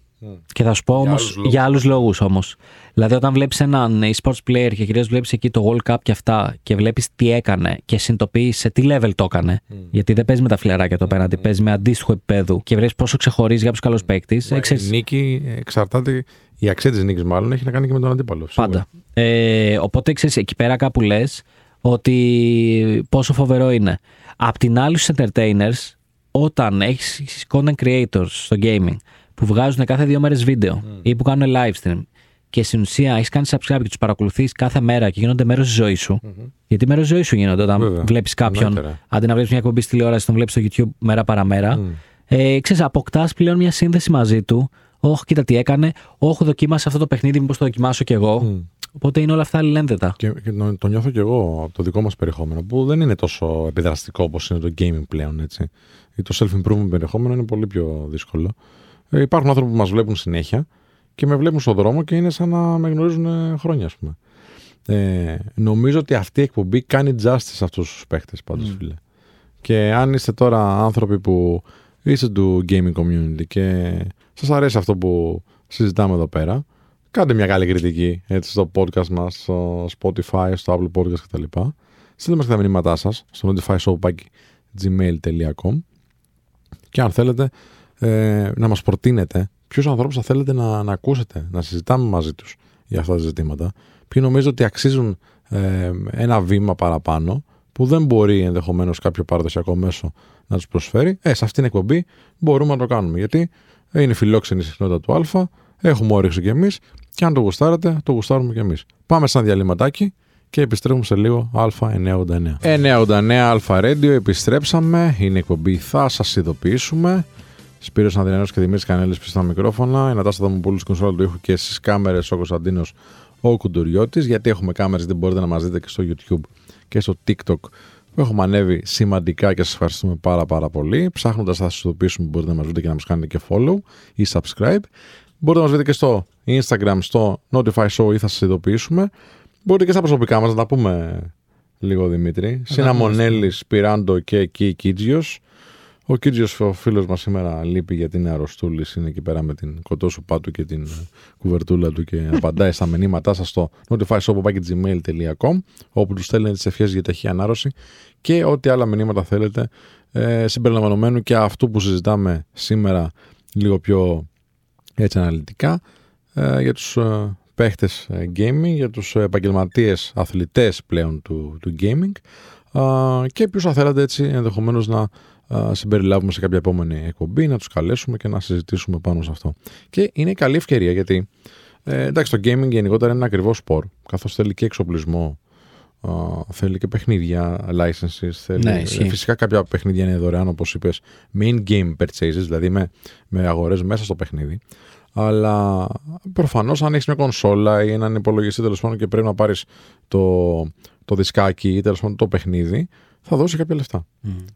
Και θα σου πω όμως άλλους λόγους. για άλλους λόγους όμως. Δηλαδή, όταν βλέπεις έναν e-sports player και κυρίως βλέπεις εκεί το World Cup και αυτά και βλέπεις τι έκανε και συνειδητοποιεί σε τι level το έκανε. Γιατί δεν παίζει με τα φιλεράκια το απέναντι, παίζει με αντίστοιχο επίπεδο και βλέπεις πόσο ξεχωρίζει για του καλού παίκτης. Η νίκη εξαρτάται, η αξία της νίκης μάλλον έχει να κάνει και με τον αντίπαλο. σίγουρα. Πάντα. Ε, οπότε ξέρεις, εκεί πέρα κάπου λες ότι πόσο φοβερό είναι. Απ' την άλλη, στους entertainers, όταν έχεις content creators στο gaming που βγάζουν κάθε δύο μέρες βίντεο ή που κάνουν live stream και στην ουσία έχεις κάνει subscribe και τους παρακολουθείς κάθε μέρα και γίνονται μέρος της ζωής σου. Γιατί μέρος τη ζωής σου γίνονται όταν Βέβαια. βλέπεις κάποιον. Εννοείται, ρε. Αντί να βλέπεις μια εκπομπή στη τηλεόραση, τον βλέπεις στο YouTube μέρα παραμέρα. Ε, ξέρεις, αποκτάς πλέον μια σύνδεση μαζί του. Όχι, κοίτα τι έκανε. Όχι, δοκίμασε αυτό το παιχνίδι, μήπως το δοκιμάσω κι εγώ. Οπότε είναι όλα αυτά αλληλένδετα. Και, και το, το νιώθω και εγώ από το δικό μας περιεχόμενο, που δεν είναι τόσο επιδραστικό όπως είναι το gaming πλέον. Έτσι. Ή το self-improvement περιεχόμενο είναι πολύ πιο δύσκολο. Ε, υπάρχουν άνθρωποι που μας βλέπουν συνέχεια και με βλέπουν στον δρόμο και είναι σαν να με γνωρίζουν ε, χρόνια, ας πούμε. Ε, νομίζω ότι αυτή η εκπομπή κάνει justice σε αυτούς τους παίχτες, πάντως, φίλε. Και αν είστε τώρα άνθρωποι που είστε του gaming community και σας αρέσει αυτό που συζητάμε εδώ πέρα, κάντε μια καλή κριτική έτσι, στο podcast μας, στο Spotify, στο Apple Podcast κτλ. Στείλτε μας και τα μηνύματά σας στο notifyshop.gmail.com και αν θέλετε ε, να μας προτείνετε ποιους ανθρώπους θα θέλετε να, να ακούσετε, να συζητάμε μαζί τους για αυτά τα ζητήματα, ποιοι νομίζω ότι αξίζουν ε, ένα βήμα παραπάνω που δεν μπορεί ενδεχομένως κάποιο παραδοσιακό μέσο να τους προσφέρει, ε, σε αυτήν την εκπομπή μπορούμε να το κάνουμε. Γιατί είναι φιλόξενη η συχνότητα του Α, έχουμε όρεξη κι εμείς και αν το γουστάρετε, το γουστάρουμε κι εμείς. Πάμε σαν διαλυματάκι και επιστρέφουμε σε λίγο Α989. 989 Αλφα Radio, επιστρέψαμε. Είναι η εκπομπή Θα σας ειδοποιήσουμε. Σπύρος Ανδριανός και Δημήτρης Κανέλης πίσω στα μικρόφωνα. Η Νατάστα Δαμοπούλου κονσόλα του ήχου και στις κάμερες ο Κωνσταντίνος ο Κουντουριώτης. Γιατί έχουμε κάμερες δεν μπορείτε να μας δείτε και στο YouTube και στο TikTok που έχουμε ανέβει σημαντικά και σας ευχαριστούμε πάρα πάρα πολύ. Ψάχνοντας θα σας ειδοποιήσουμε μπορείτε να μας βρείτε και να μας κάνετε και follow ή subscribe. Μπορείτε να μας βρείτε και στο Instagram, στο Notify Show ή θα σας ειδοποιήσουμε. Μπορείτε και στα προσωπικά μας να τα πούμε λίγο Δημήτρη. Συναμονέλη, Σπυράντο και εκεί Κίτζιος. Ο Κίτζιος ο φίλος μας σήμερα λείπει γιατί είναι αρρωστούλης. Είναι εκεί πέρα με την κοτόσουπά του και την ε, κουβερτούλα του και απαντάει στα μηνύματά σας στο notifyshop.gmail.com όπου τους στέλνετε τις ευχές για ταχύ ανάρρωση και ό,τι άλλα μηνύματα θέλετε ε, συμπεριλαμβανομένου και αυτού που συζητάμε σήμερα λίγο πιο έτσι αναλυτικά ε, για τους ε, παίχτες ε, gaming, για τους επαγγελματίες αθλητές πλέον του, του gaming α, και ποιους θα θέλατε έτσι ενδεχομένως να α, συμπεριλάβουμε σε κάποια επόμενη εκπομπή, να τους καλέσουμε και να συζητήσουμε πάνω σε αυτό. Και είναι καλή ευκαιρία γιατί ε, εντάξει το gaming γενικότερα είναι ένα ακριβό σπορ καθώς θέλει και εξοπλισμό α, θέλει και παιχνίδια, licenses, θέλει, Ναι, ισχύει. ε, φυσικά κάποια παιχνίδια είναι δωρεάν όπως είπες με in-game purchases, δηλαδή με, με αγορές μέσα στο παιχνίδι. Αλλά προφανώς, αν έχεις μια κονσόλα ή έναν υπολογιστή τέλος πάντων και πρέπει να πάρεις το, το δισκάκι ή τέλος πάντων το παιχνίδι, θα δώσει κάποια λεφτά.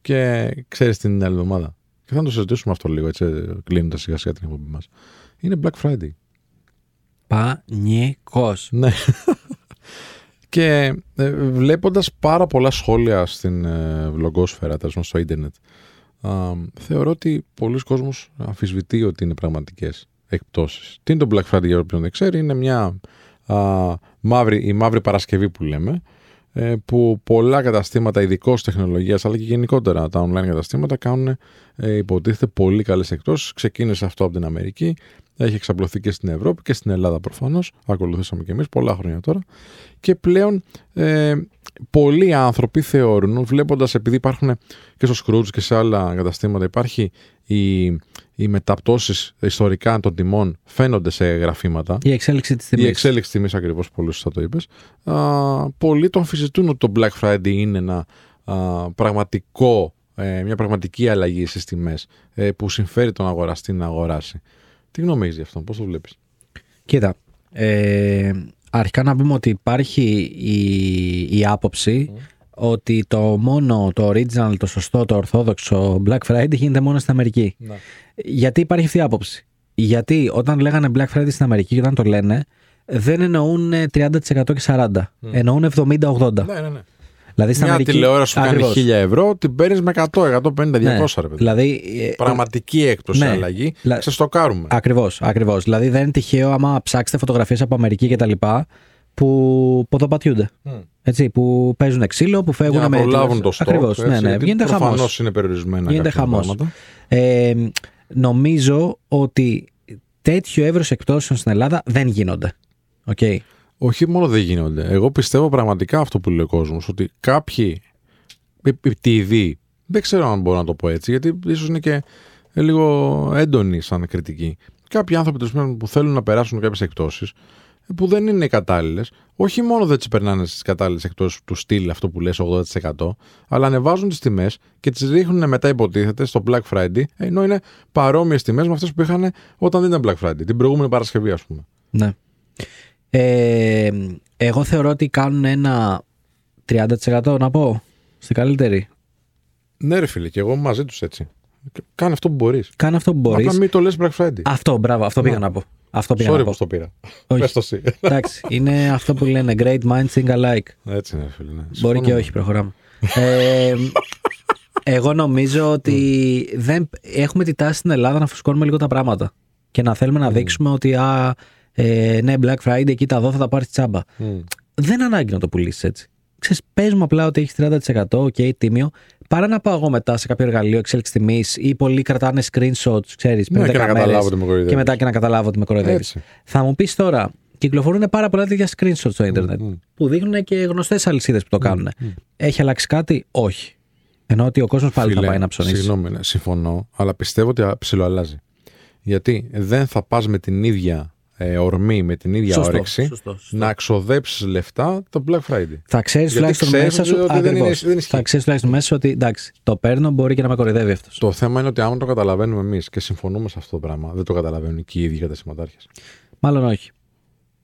Και ξέρεις την άλλη εβδομάδα. Και θα το συζητήσουμε αυτό λίγο, έτσι, κλείνοντας σιγά σιγά την εκπομπή μας. Είναι Black Friday. Πανικός. Ναι. και ε, βλέποντας πάρα πολλά σχόλια στην ε, βλογκόσφαιρα, τέλος πάντων στο ίντερνετ, α, θεωρώ ότι πολλοί κόσμος αμφισβητεί ότι είναι πραγματικές εκπτώσεις. Τι είναι το Black Friday για όποιον δεν ξέρει, είναι μια α, μαύρη, η μαύρη Παρασκευή που λέμε, ε, που πολλά καταστήματα ειδικώς τεχνολογίας αλλά και γενικότερα τα online καταστήματα κάνουν ε, υποτίθεται πολύ καλές εκπτώσεις. Ξεκίνησε αυτό από την Αμερική, έχει εξαπλωθεί και στην Ευρώπη και στην Ελλάδα προφανώς. Ακολουθήσαμε και εμείς πολλά χρόνια τώρα. Και πλέον ε, πολλοί άνθρωποι θεωρούν, βλέποντας επειδή υπάρχουν και στο Scrooge και σε άλλα καταστήματα, υπάρχει η, οι μεταπτώσεις ιστορικά των τιμών φαίνονται σε γραφήματα. Η εξέλιξη της τιμής. Η εξέλιξη τιμής ακριβώς, πολύ σωστά το είπες. Πολλοί τον αμφισβητούν ότι το Black Friday είναι ένα α, πραγματικό, ε, μια πραγματική αλλαγή στις τιμές ε, που συμφέρει τον αγοραστή να αγοράσει. Τι γνώμη έχεις γι' αυτό, πώς το βλέπεις; Κοίτα, ε, αρχικά να πούμε ότι υπάρχει η, η άποψη ότι το μόνο, το original, το σωστό, το ορθόδοξο Black Friday γίνεται μόνο στην Αμερική. Ναι. Γιατί υπάρχει αυτή η άποψη; Γιατί όταν λέγανε Black Friday στην Αμερική και όταν το λένε, δεν εννοούν 30% και 40%. Εννοούν 70-80%. Ναι, ναι, ναι. Δηλαδή στην Μια Αμερική. τηλεόραση που κάνει Ακριβώς. 1000 ευρώ, την παίρνεις με 100, 150, 200 Ναι. ρε παιδί. Δηλαδή, ε, Πραγματική έκπτωση ναι. αλλαγή. Λα- Σε στοκάρουμε. Ακριβώς, ακριβώς. Δηλαδή δεν είναι τυχαίο άμα ψάξετε φωτογραφίες από Αμερική και τα λοιπά που ποδοπατιούνται. Μμ. Έτσι, που παίζουν ξύλο, που φεύγουν Για να με. προλάβουν το στόκ. Ακριβώς. Ναι, ναι. Γίνεται χαμός. Προφανώς είναι περιορισμένα Γίνεται κάποια χαμός. πράγματα. Ε, νομίζω ότι τέτοιο εύρος εκπτώσεων στην Ελλάδα δεν γίνονται. Οκ. Όχι μόνο δεν γίνονται. Εγώ πιστεύω πραγματικά αυτό που λέει ο κόσμος. Ότι κάποιοι επιτήδειοι, δεν ξέρω αν μπορώ να το πω έτσι, γιατί ίσως είναι και λίγο έντονη σαν κριτική. Κάποιοι άνθρωποι τέλος πάντων, που θέλουν να περάσουν κάποιες εκπτώσεις που δεν είναι κατάλληλες, όχι μόνο δεν τις περνάνε στις κατάλληλες εκπτώσεις του στυλ αυτό που λες 80%, αλλά ανεβάζουν τις τιμές και τις ρίχνουν μετά, υποτίθεται, στο Black Friday, ενώ είναι παρόμοιες τιμές με αυτές που είχαν όταν δεν ήταν Black Friday, την προηγούμενη Παρασκευή, ας πούμε. Ναι. Ε, εγώ θεωρώ ότι κάνουν ένα 30% να πω. Στην καλύτερη. Ναι, ρε φίλε, και εγώ μαζί τους έτσι. Κάνε αυτό που μπορείς. Κάνε αυτό που μπορείς. Απλά μην το λες Black Friday. Αυτό, μπράβο, αυτό πήγα Ναι. να πω. Αυτό πήγα Sorry να που πω. το πήρα. Όχι. Πες το εσύ. Εντάξει, είναι αυτό που λένε great minds think alike. Έτσι είναι, φίλε. Ναι. Μπορεί Συμφωνώ. και όχι, προχωράμε. ε, εγώ νομίζω ότι δεν, έχουμε τη τάση στην Ελλάδα να φουσκώνουμε λίγο τα πράγματα και να θέλουμε να δείξουμε ότι α, ε, ναι, Black Friday, κοίτα εδώ θα τα πάρεις τσάμπα. Μμ. Δεν ανάγκη να το πουλήσεις έτσι. Ξέρεις, πες μου απλά ότι έχεις 30% ok, τίμιο, παρά να πάω εγώ μετά σε κάποιο εργαλείο εξέλιξης τιμής ή πολλοί κρατάνε screenshots, ξέρεις, Ναι, και να καταλάβω ότι με κοροϊδεύεις. και μετά και να καταλάβω ότι με κοροϊδεύεις. Έτσι. Θα μου πεις τώρα, κυκλοφορούν πάρα πολλά τέτοια screenshots στο Ιντερνετ μμ. που δείχνουν και γνωστές αλυσίδες που το κάνουν. Έχει αλλάξει κάτι, όχι. Ενώ ότι ο κόσμος πάλι Φίλε, θα πάει να ψωνίσει. Συγγνώμη, ναι, συμφωνώ, αλλά πιστεύω ότι ψιλοαλλάζει. Γιατί δεν θα πας με την ίδια ε, ορμή, με την ίδια Σωστό, όρεξη σωστό, σωστό. να ξοδέψεις λεφτά το Black Friday. Θα ξέρεις Γιατί τουλάχιστον ξέρεις μέσα σου. ότι δεν είναι- ακριβώς. δεν ισχύει. θα ξέρεις τουλάχιστον μέσα σου ότι εντάξει, το παίρνω, μπορεί και να με κοροϊδεύει αυτός. Το θέμα είναι ότι άμα το καταλαβαίνουμε εμείς και συμφωνούμε σε αυτό το πράγμα, δεν το καταλαβαίνουν και οι ίδιοι κατασυματάρχε. Μάλλον όχι.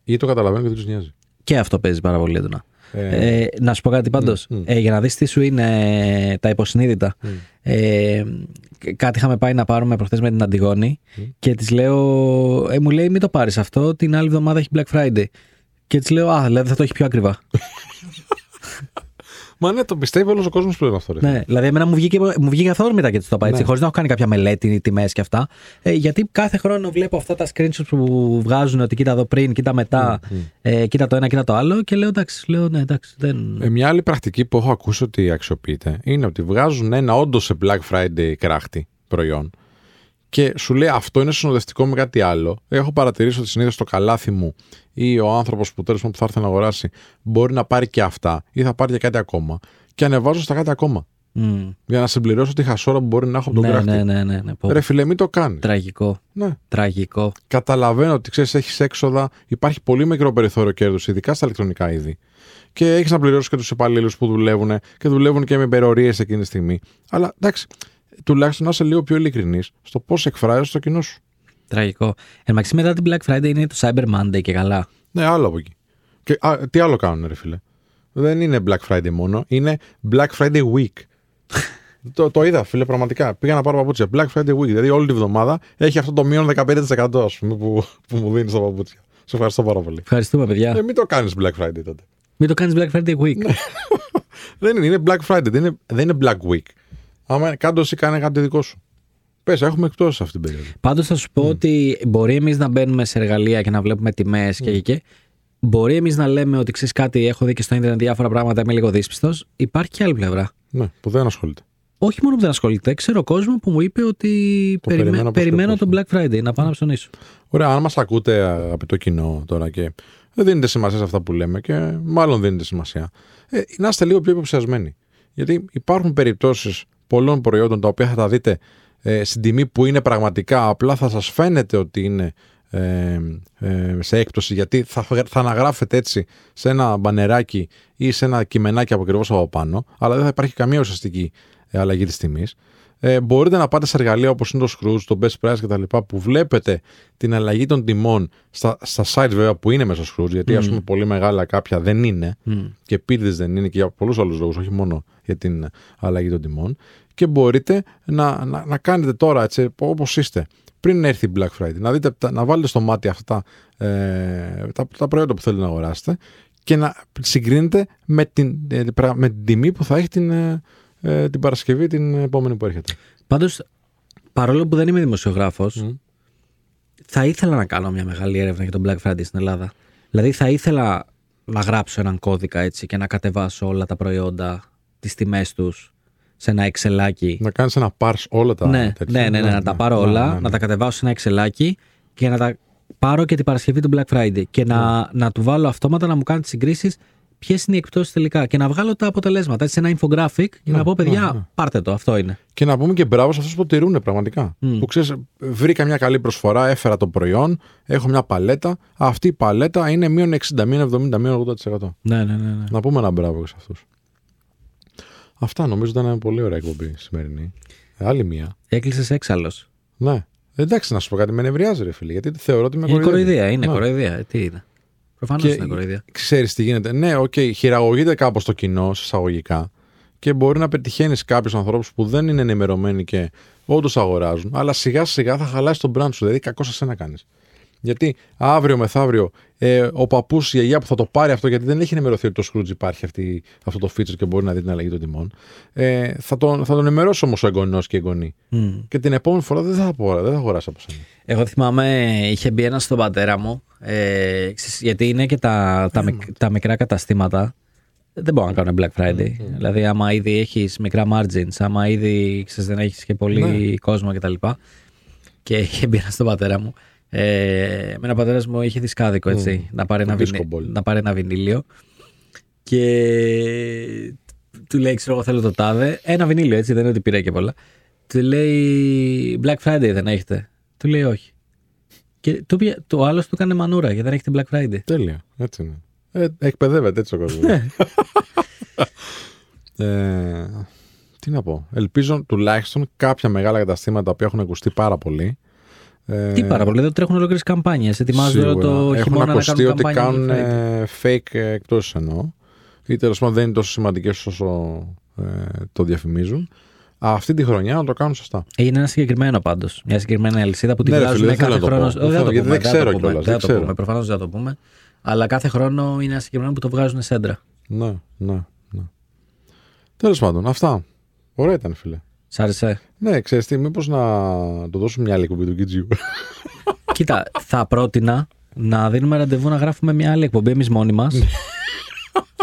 Ή το καταλαβαίνουν και δεν τους νοιάζει. Και αυτό παίζει πάρα πολύ έντονα. Ε, Ε, να σου πω κάτι πάντως. μ, μ. Ε, για να δεις τι σου είναι ε, τα υποσυνείδητα. Ε, κ- κάτι είχαμε πάει να πάρουμε προχθές με την Αντιγόνη και της λέω. Ε, μου λέει, μην το πάρεις αυτό. Την άλλη εβδομάδα έχει Black Friday. Και της λέω, Α, δηλαδή θα το έχει πιο ακριβά. Μα ναι, το πιστεύει όλος ο κόσμος πλέον αυτό. Ρε. ναι, δηλαδή, εμένα μου βγήκε, μου βγήκε αυθόρμητα και τη το είπα έτσι, Ναι. χωρίς να έχω κάνει κάποια μελέτη, τιμές και αυτά. Ε, γιατί κάθε χρόνο βλέπω αυτά τα screenshots που βγάζουν ότι κοίτα εδώ πριν, κοίτα μετά, ε, κοίτα το ένα, κοίτα το άλλο. Και λέω, εντάξει, λέω, ναι, εντάξει, δεν. Ε, μια άλλη πρακτική που έχω ακούσει ότι αξιοποιείται είναι ότι βγάζουν ένα όντως σε Black Friday κράχτη προϊόν και σου λέει αυτό είναι συνοδευτικό με κάτι άλλο. Έχω παρατηρήσει ότι συνήθως το καλάθι μου ή ο άνθρωπος που τέλος πάντων που θα έρθει να αγοράσει μπορεί να πάρει και αυτά ή θα πάρει και κάτι ακόμα. Και ανεβάζω στα κάτι ακόμα. Μμ. Για να συμπληρώσω τη χασόρα που μπορεί να έχω από τον ναι, κράχτη. ναι, ναι, ναι, ναι. πω, Ρε φιλέ, μην το κάνεις. Τραγικό. Ναι. Τραγικό. Καταλαβαίνω ότι ξέρεις, έχεις έξοδα, υπάρχει πολύ μικρό περιθώριο κέρδους, ειδικά στα ηλεκτρονικά είδη. Και έχεις να πληρώσεις και τους υπαλλήλους που δουλεύουν και δουλεύουν και με υπερορίες εκείνη τη στιγμή. Αλλά εντάξει, τουλάχιστον να είσαι λίγο πιο ειλικρινής στο πώς εκφράζει το κοινό σου. Τραγικό. Εν μεταξύ, μετά την Black Friday είναι το Cyber Monday και καλά. Ναι, άλλο από εκεί. Και α, τι άλλο κάνουν, ρε φίλε. Δεν είναι Black Friday μόνο, είναι Black Friday Week. το, το είδα, φίλε, πραγματικά. Πήγα να πάρω παπούτσια. Black Friday Week. Δηλαδή όλη τη βδομάδα έχει αυτό το μείον 15% ας πούμε, που, που μου δίνει τα παπούτσια. Σε ευχαριστώ πάρα πολύ. Ευχαριστούμε, παιδιά. Ε, μην το κάνεις Black Friday τότε. Μην το κάνεις Black Friday Week. Ναι. δεν είναι, είναι Black Friday, δεν είναι, δεν είναι Black Week. Άμα κάτω εσύ κάνει κάτι δικό σου. Πες, έχουμε εκτό αυτή την περίοδο. Πάντως θα σου πω ότι μπορεί εμείς να μπαίνουμε σε εργαλεία και να βλέπουμε τιμές και και και. Μπορεί εμείς να λέμε ότι ξέρεις κάτι, έχω δει και στο Ιντερνετ διάφορα πράγματα, είμαι λίγο δύσπιστος. Υπάρχει και άλλη πλευρά. Ναι, που δεν ασχολείται. Όχι μόνο που δεν ασχολείται. Ξέρω κόσμο που μου είπε ότι Το περιμέ- περιμένω περιμένω, πως και τον Black Friday να πάω να ψωνίσω. Ωραία, αν μας ακούτε αγαπητό κοινό τώρα και δεν δίνετε σημασία σε αυτά που λέμε και μάλλον δίνετε σημασία, ε, να είστε λίγο πιο υποψιασμένοι. Γιατί υπάρχουν περιπτώσεις πολλών προϊόντων τα οποία θα τα δείτε ε, στην τιμή που είναι πραγματικά, απλά θα σας φαίνεται ότι είναι ε, ε, σε έκπτωση γιατί θα, θα αναγράφετε έτσι σε ένα μπανεράκι ή σε ένα κειμενάκι από ακριβώς από πάνω, αλλά δεν θα υπάρχει καμία ουσιαστική ε, αλλαγή της τιμής. Ε, μπορείτε να πάτε σε εργαλεία όπως είναι το Scrooge, το Best Price κτλ. που βλέπετε την αλλαγή των τιμών στα, στα sites βέβαια που είναι μέσα στο Scrooge, γιατί ας πούμε πολύ μεγάλα κάποια δεν είναι και πίρδες δεν είναι και για πολλούς άλλους λόγους, όχι μόνο για την αλλαγή των τιμών και μπορείτε να, να, να κάνετε τώρα έτσι όπως είστε πριν έρθει η Black Friday, να, δείτε, τα- να βάλετε στο μάτι αυτά τα, ε, τα, τα προϊόντα που θέλετε να αγοράσετε και να συγκρίνετε με την, ε, πρα- με την τιμή που θα έχει την, ε, ε, την Παρασκευή την επόμενη που έρχεται. Πάντως, παρόλο που δεν είμαι δημοσιογράφος, θα ήθελα να κάνω μια μεγάλη έρευνα για τον Black Friday στην Ελλάδα. Δηλαδή, θα ήθελα να γράψω έναν κώδικα έτσι και να κατεβάσω όλα τα προϊόντα, τις τιμές τους σε ένα εξελάκι. Να κάνεις ένα parse όλα τα ναι, τέτοια. ναι, ναι, ναι, να τα πάρω ναι, όλα, ναι, ναι. να τα κατεβάσω σε ένα εξελάκι και να τα πάρω και την Παρασκευή του Black Friday και να, να του βάλω αυτόματα να μου κάνει τις συγκρίσεις ποιες είναι οι εκπτώσεις τελικά και να βγάλω τα αποτελέσματα έτσι, σε ένα infographic και να πω παιδιά, πάρτε το, αυτό είναι. Και να πούμε και μπράβο σε αυτούς που τηρούν πραγματικά. Που ξέρεις, βρήκα μια καλή προσφορά, έφερα το προϊόν, έχω μια παλέτα. Αυτή η παλέτα είναι μείον 60, μείον 70, μείον 80%. Ναι, ναι, ναι. ναι. Να πούμε ένα μπράβο και σε αυτούς. Αυτά νομίζω ήταν μια πολύ ωραία εκπομπή σημερινή. Ε, άλλη μία. Έκλεισες έξαλλος. Ναι. Εντάξει, να σου πω κάτι, με νευριάζει, ρε φίλε, γιατί θεωρώ ότι με Είναι κοροϊδεύει. κοροϊδία, είναι Ναι. κοροϊδία. Ε, Τι είναι. Προφανώς Και είναι κοροϊδία. ξέρεις τι γίνεται. Ναι, οκ, χειραγωγείται κάπως το κοινό, σε εισαγωγικά, και μπορεί να πετυχαίνεις κάποιους ανθρώπους που δεν είναι ενημερωμένοι και όντως αγοράζουν, αλλά σιγά σιγά θα χαλάσει το brand σου. Δηλαδή, κακό σε σένα κάνεις. Γιατί αύριο μεθαύριο ε, ο παππούς, η γιαγιά που θα το πάρει αυτό, γιατί δεν έχει ενημερωθεί ότι το Skroutz υπάρχει αυτή, αυτό το feature και μπορεί να δει την αλλαγή των τιμών, ε, θα, τον, θα τον ενημερώσει όμως ο εγγονός και η εγγονή. Και την επόμενη φορά δεν θα, πω, δεν θα αγοράσει από σένα. Εγώ θυμάμαι, είχε μπει ένας στον πατέρα μου, ε, ξέρεις, γιατί είναι και τα, τα, μικ- τα μικρά καταστήματα. Δεν μπορούν να κάνουν Black Friday. Δηλαδή, άμα ήδη έχεις μικρά margins, άμα ήδη ξέρεις, δεν έχεις και πολύ Ναι. κόσμο κτλ. Και είχε μπει ένα στον πατέρα μου. Ε, με ένα πατέρας μου είχε δισκάδικο έτσι, να, πάρει Το ένα disco βινι- ball. να πάρει ένα βινίλιο. Και του λέει, ξέρω εγώ θέλω το τάδε. Ένα βινίλιο έτσι, δεν είναι ότι πήρε και πολλά. Του λέει Black Friday δεν έχετε. Του λέει όχι. Και το, πήγε- το άλλος του έκανε μανούρα γιατί δεν έχετε Black Friday. Τέλεια. Έτσι είναι. Ε, εκπαιδεύεται έτσι ο κόσμος. ε, τι να πω. Ελπίζω τουλάχιστον κάποια μεγάλα καταστήματα που έχουν ακουστεί πάρα πολύ. Ε, Τι πάρα πολύ, εδώ τρέχουν ολόκληρες καμπάνιες. Ετοιμάζονται όλο σίγουρα. το Έχουν χειμώνα να ακουστεί κάνουν ότι καμπάνια. κάνουν Black Friday. ε, fake ε, εκπτώσεις εννοώ. Ή τέλος πάντων δεν είναι τόσο σημαντικές όσο ε, το διαφημίζουν. Αυτή τη χρονιά να το κάνουν σωστά. Είναι ένα συγκεκριμένο πάντως. Μια συγκεκριμένη αλυσίδα που τη Ναι, ρε βγάζουν φίλε, δεν κάθε θέλω να το χρόνο. πω. Δεν θα θέλω, το γιατί πούμε, δεν θα το ξέρω πούμε, κιόλας, Δεν δεν θα το ξέρω. πούμε. Προφανώς δεν θα το πούμε. Αλλά κάθε χρόνο είναι ένα συγκεκριμένο που το βγάζουν σέντρα. Ναι, ναι, ναι. Τέλος πάντων, αυτά. Ωραία ήταν, φίλε. Σ' άρεσε; Ναι, ξέρεις τι, μήπως να το δώσουμε μια άλλη εκπομπή του Κιτζιού. Κοίτα, θα πρότεινα να δίνουμε ραντεβού να γράφουμε μια άλλη εκπομπή εμείς μόνοι μας.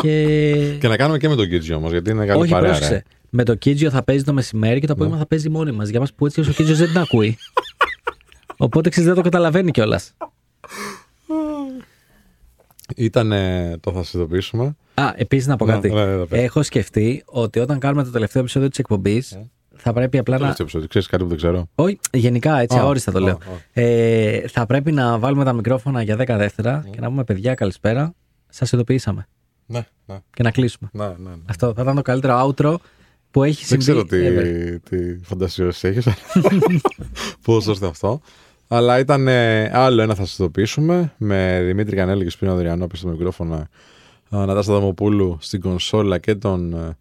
και. και να κάνουμε και με τον Κιτζιού όμως, γιατί είναι καλή Όχι, παρέα. πρόσεξε. Ρε. Με το Κίτζιο θα παίζει το μεσημέρι και το απόγευμα θα παίζει μόνοι μας. Για μας που έτσι ο Κίτζιο δεν την ακούει. Οπότε ξέρεις, δεν το καταλαβαίνει κιόλας. Ήταν το θα συνειδητοποιήσουμε. Α, επίσης να πω Ναι, κάτι. ναι, ναι, πες. Έχω σκεφτεί ότι όταν κάνουμε το τελευταίο επεισόδιο της εκπομπής, θα πρέπει απλά να. Τελευταίο επεισόδιο. Ξέρεις κάτι που δεν ξέρω; Όχι, γενικά έτσι, Α, αόριστα το α, λέω. α. Ε, θα πρέπει να βάλουμε τα μικρόφωνα για 10 δεύτερα και να πούμε παιδιά καλησπέρα. Σας ειδοποιήσαμε. Ναι, ναι, Και να κλείσουμε. ναι. ναι, ναι. Αυτό θα ήταν το καλύτερο outro που έχει Δεν συμβεί. ξέρω τι, ever. τι φαντασιώσεις έχεις. Πώς ώστε αυτό. Αλλά ήταν ε, άλλο ένα θα συνειδητοποιήσουμε με Δημήτρη Κανέλη και Σπίνο Αδριανόπη στο μικρόφωνο, ε, Νατάσα Δαμοπούλου στην κονσόλα και τον ε,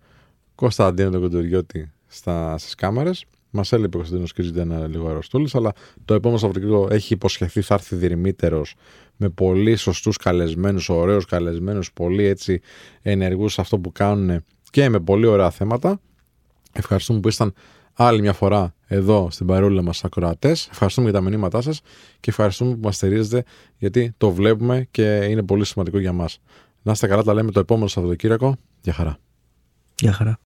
Κώστα Αντίνο τον Κοντουριώτη στα, στις κάμερες. Μας έλειπε ο Κωνσταντίνος Κίζη, ήταν λίγο αρρωστούλη, αλλά το επόμενο Σαββατοκύριακο έχει υποσχεθεί, θα έρθει διερμήτερο με πολύ σωστούς καλεσμένους, ωραίους καλεσμένους, πολύ έτσι ενεργούς σε αυτό που κάνουν και με πολύ ωραία θέματα. Ευχαριστούμε που ήσταν άλλη μια φορά εδώ στην παρόλα μας ακροατές. Ευχαριστούμε για τα μηνύματά σας και ευχαριστούμε που μας στηρίζετε γιατί το βλέπουμε και είναι πολύ σημαντικό για μας. Να είστε καλά, τα λέμε το επόμενο Σαββατοκύριακο. Γεια χαρά. Γεια χαρά.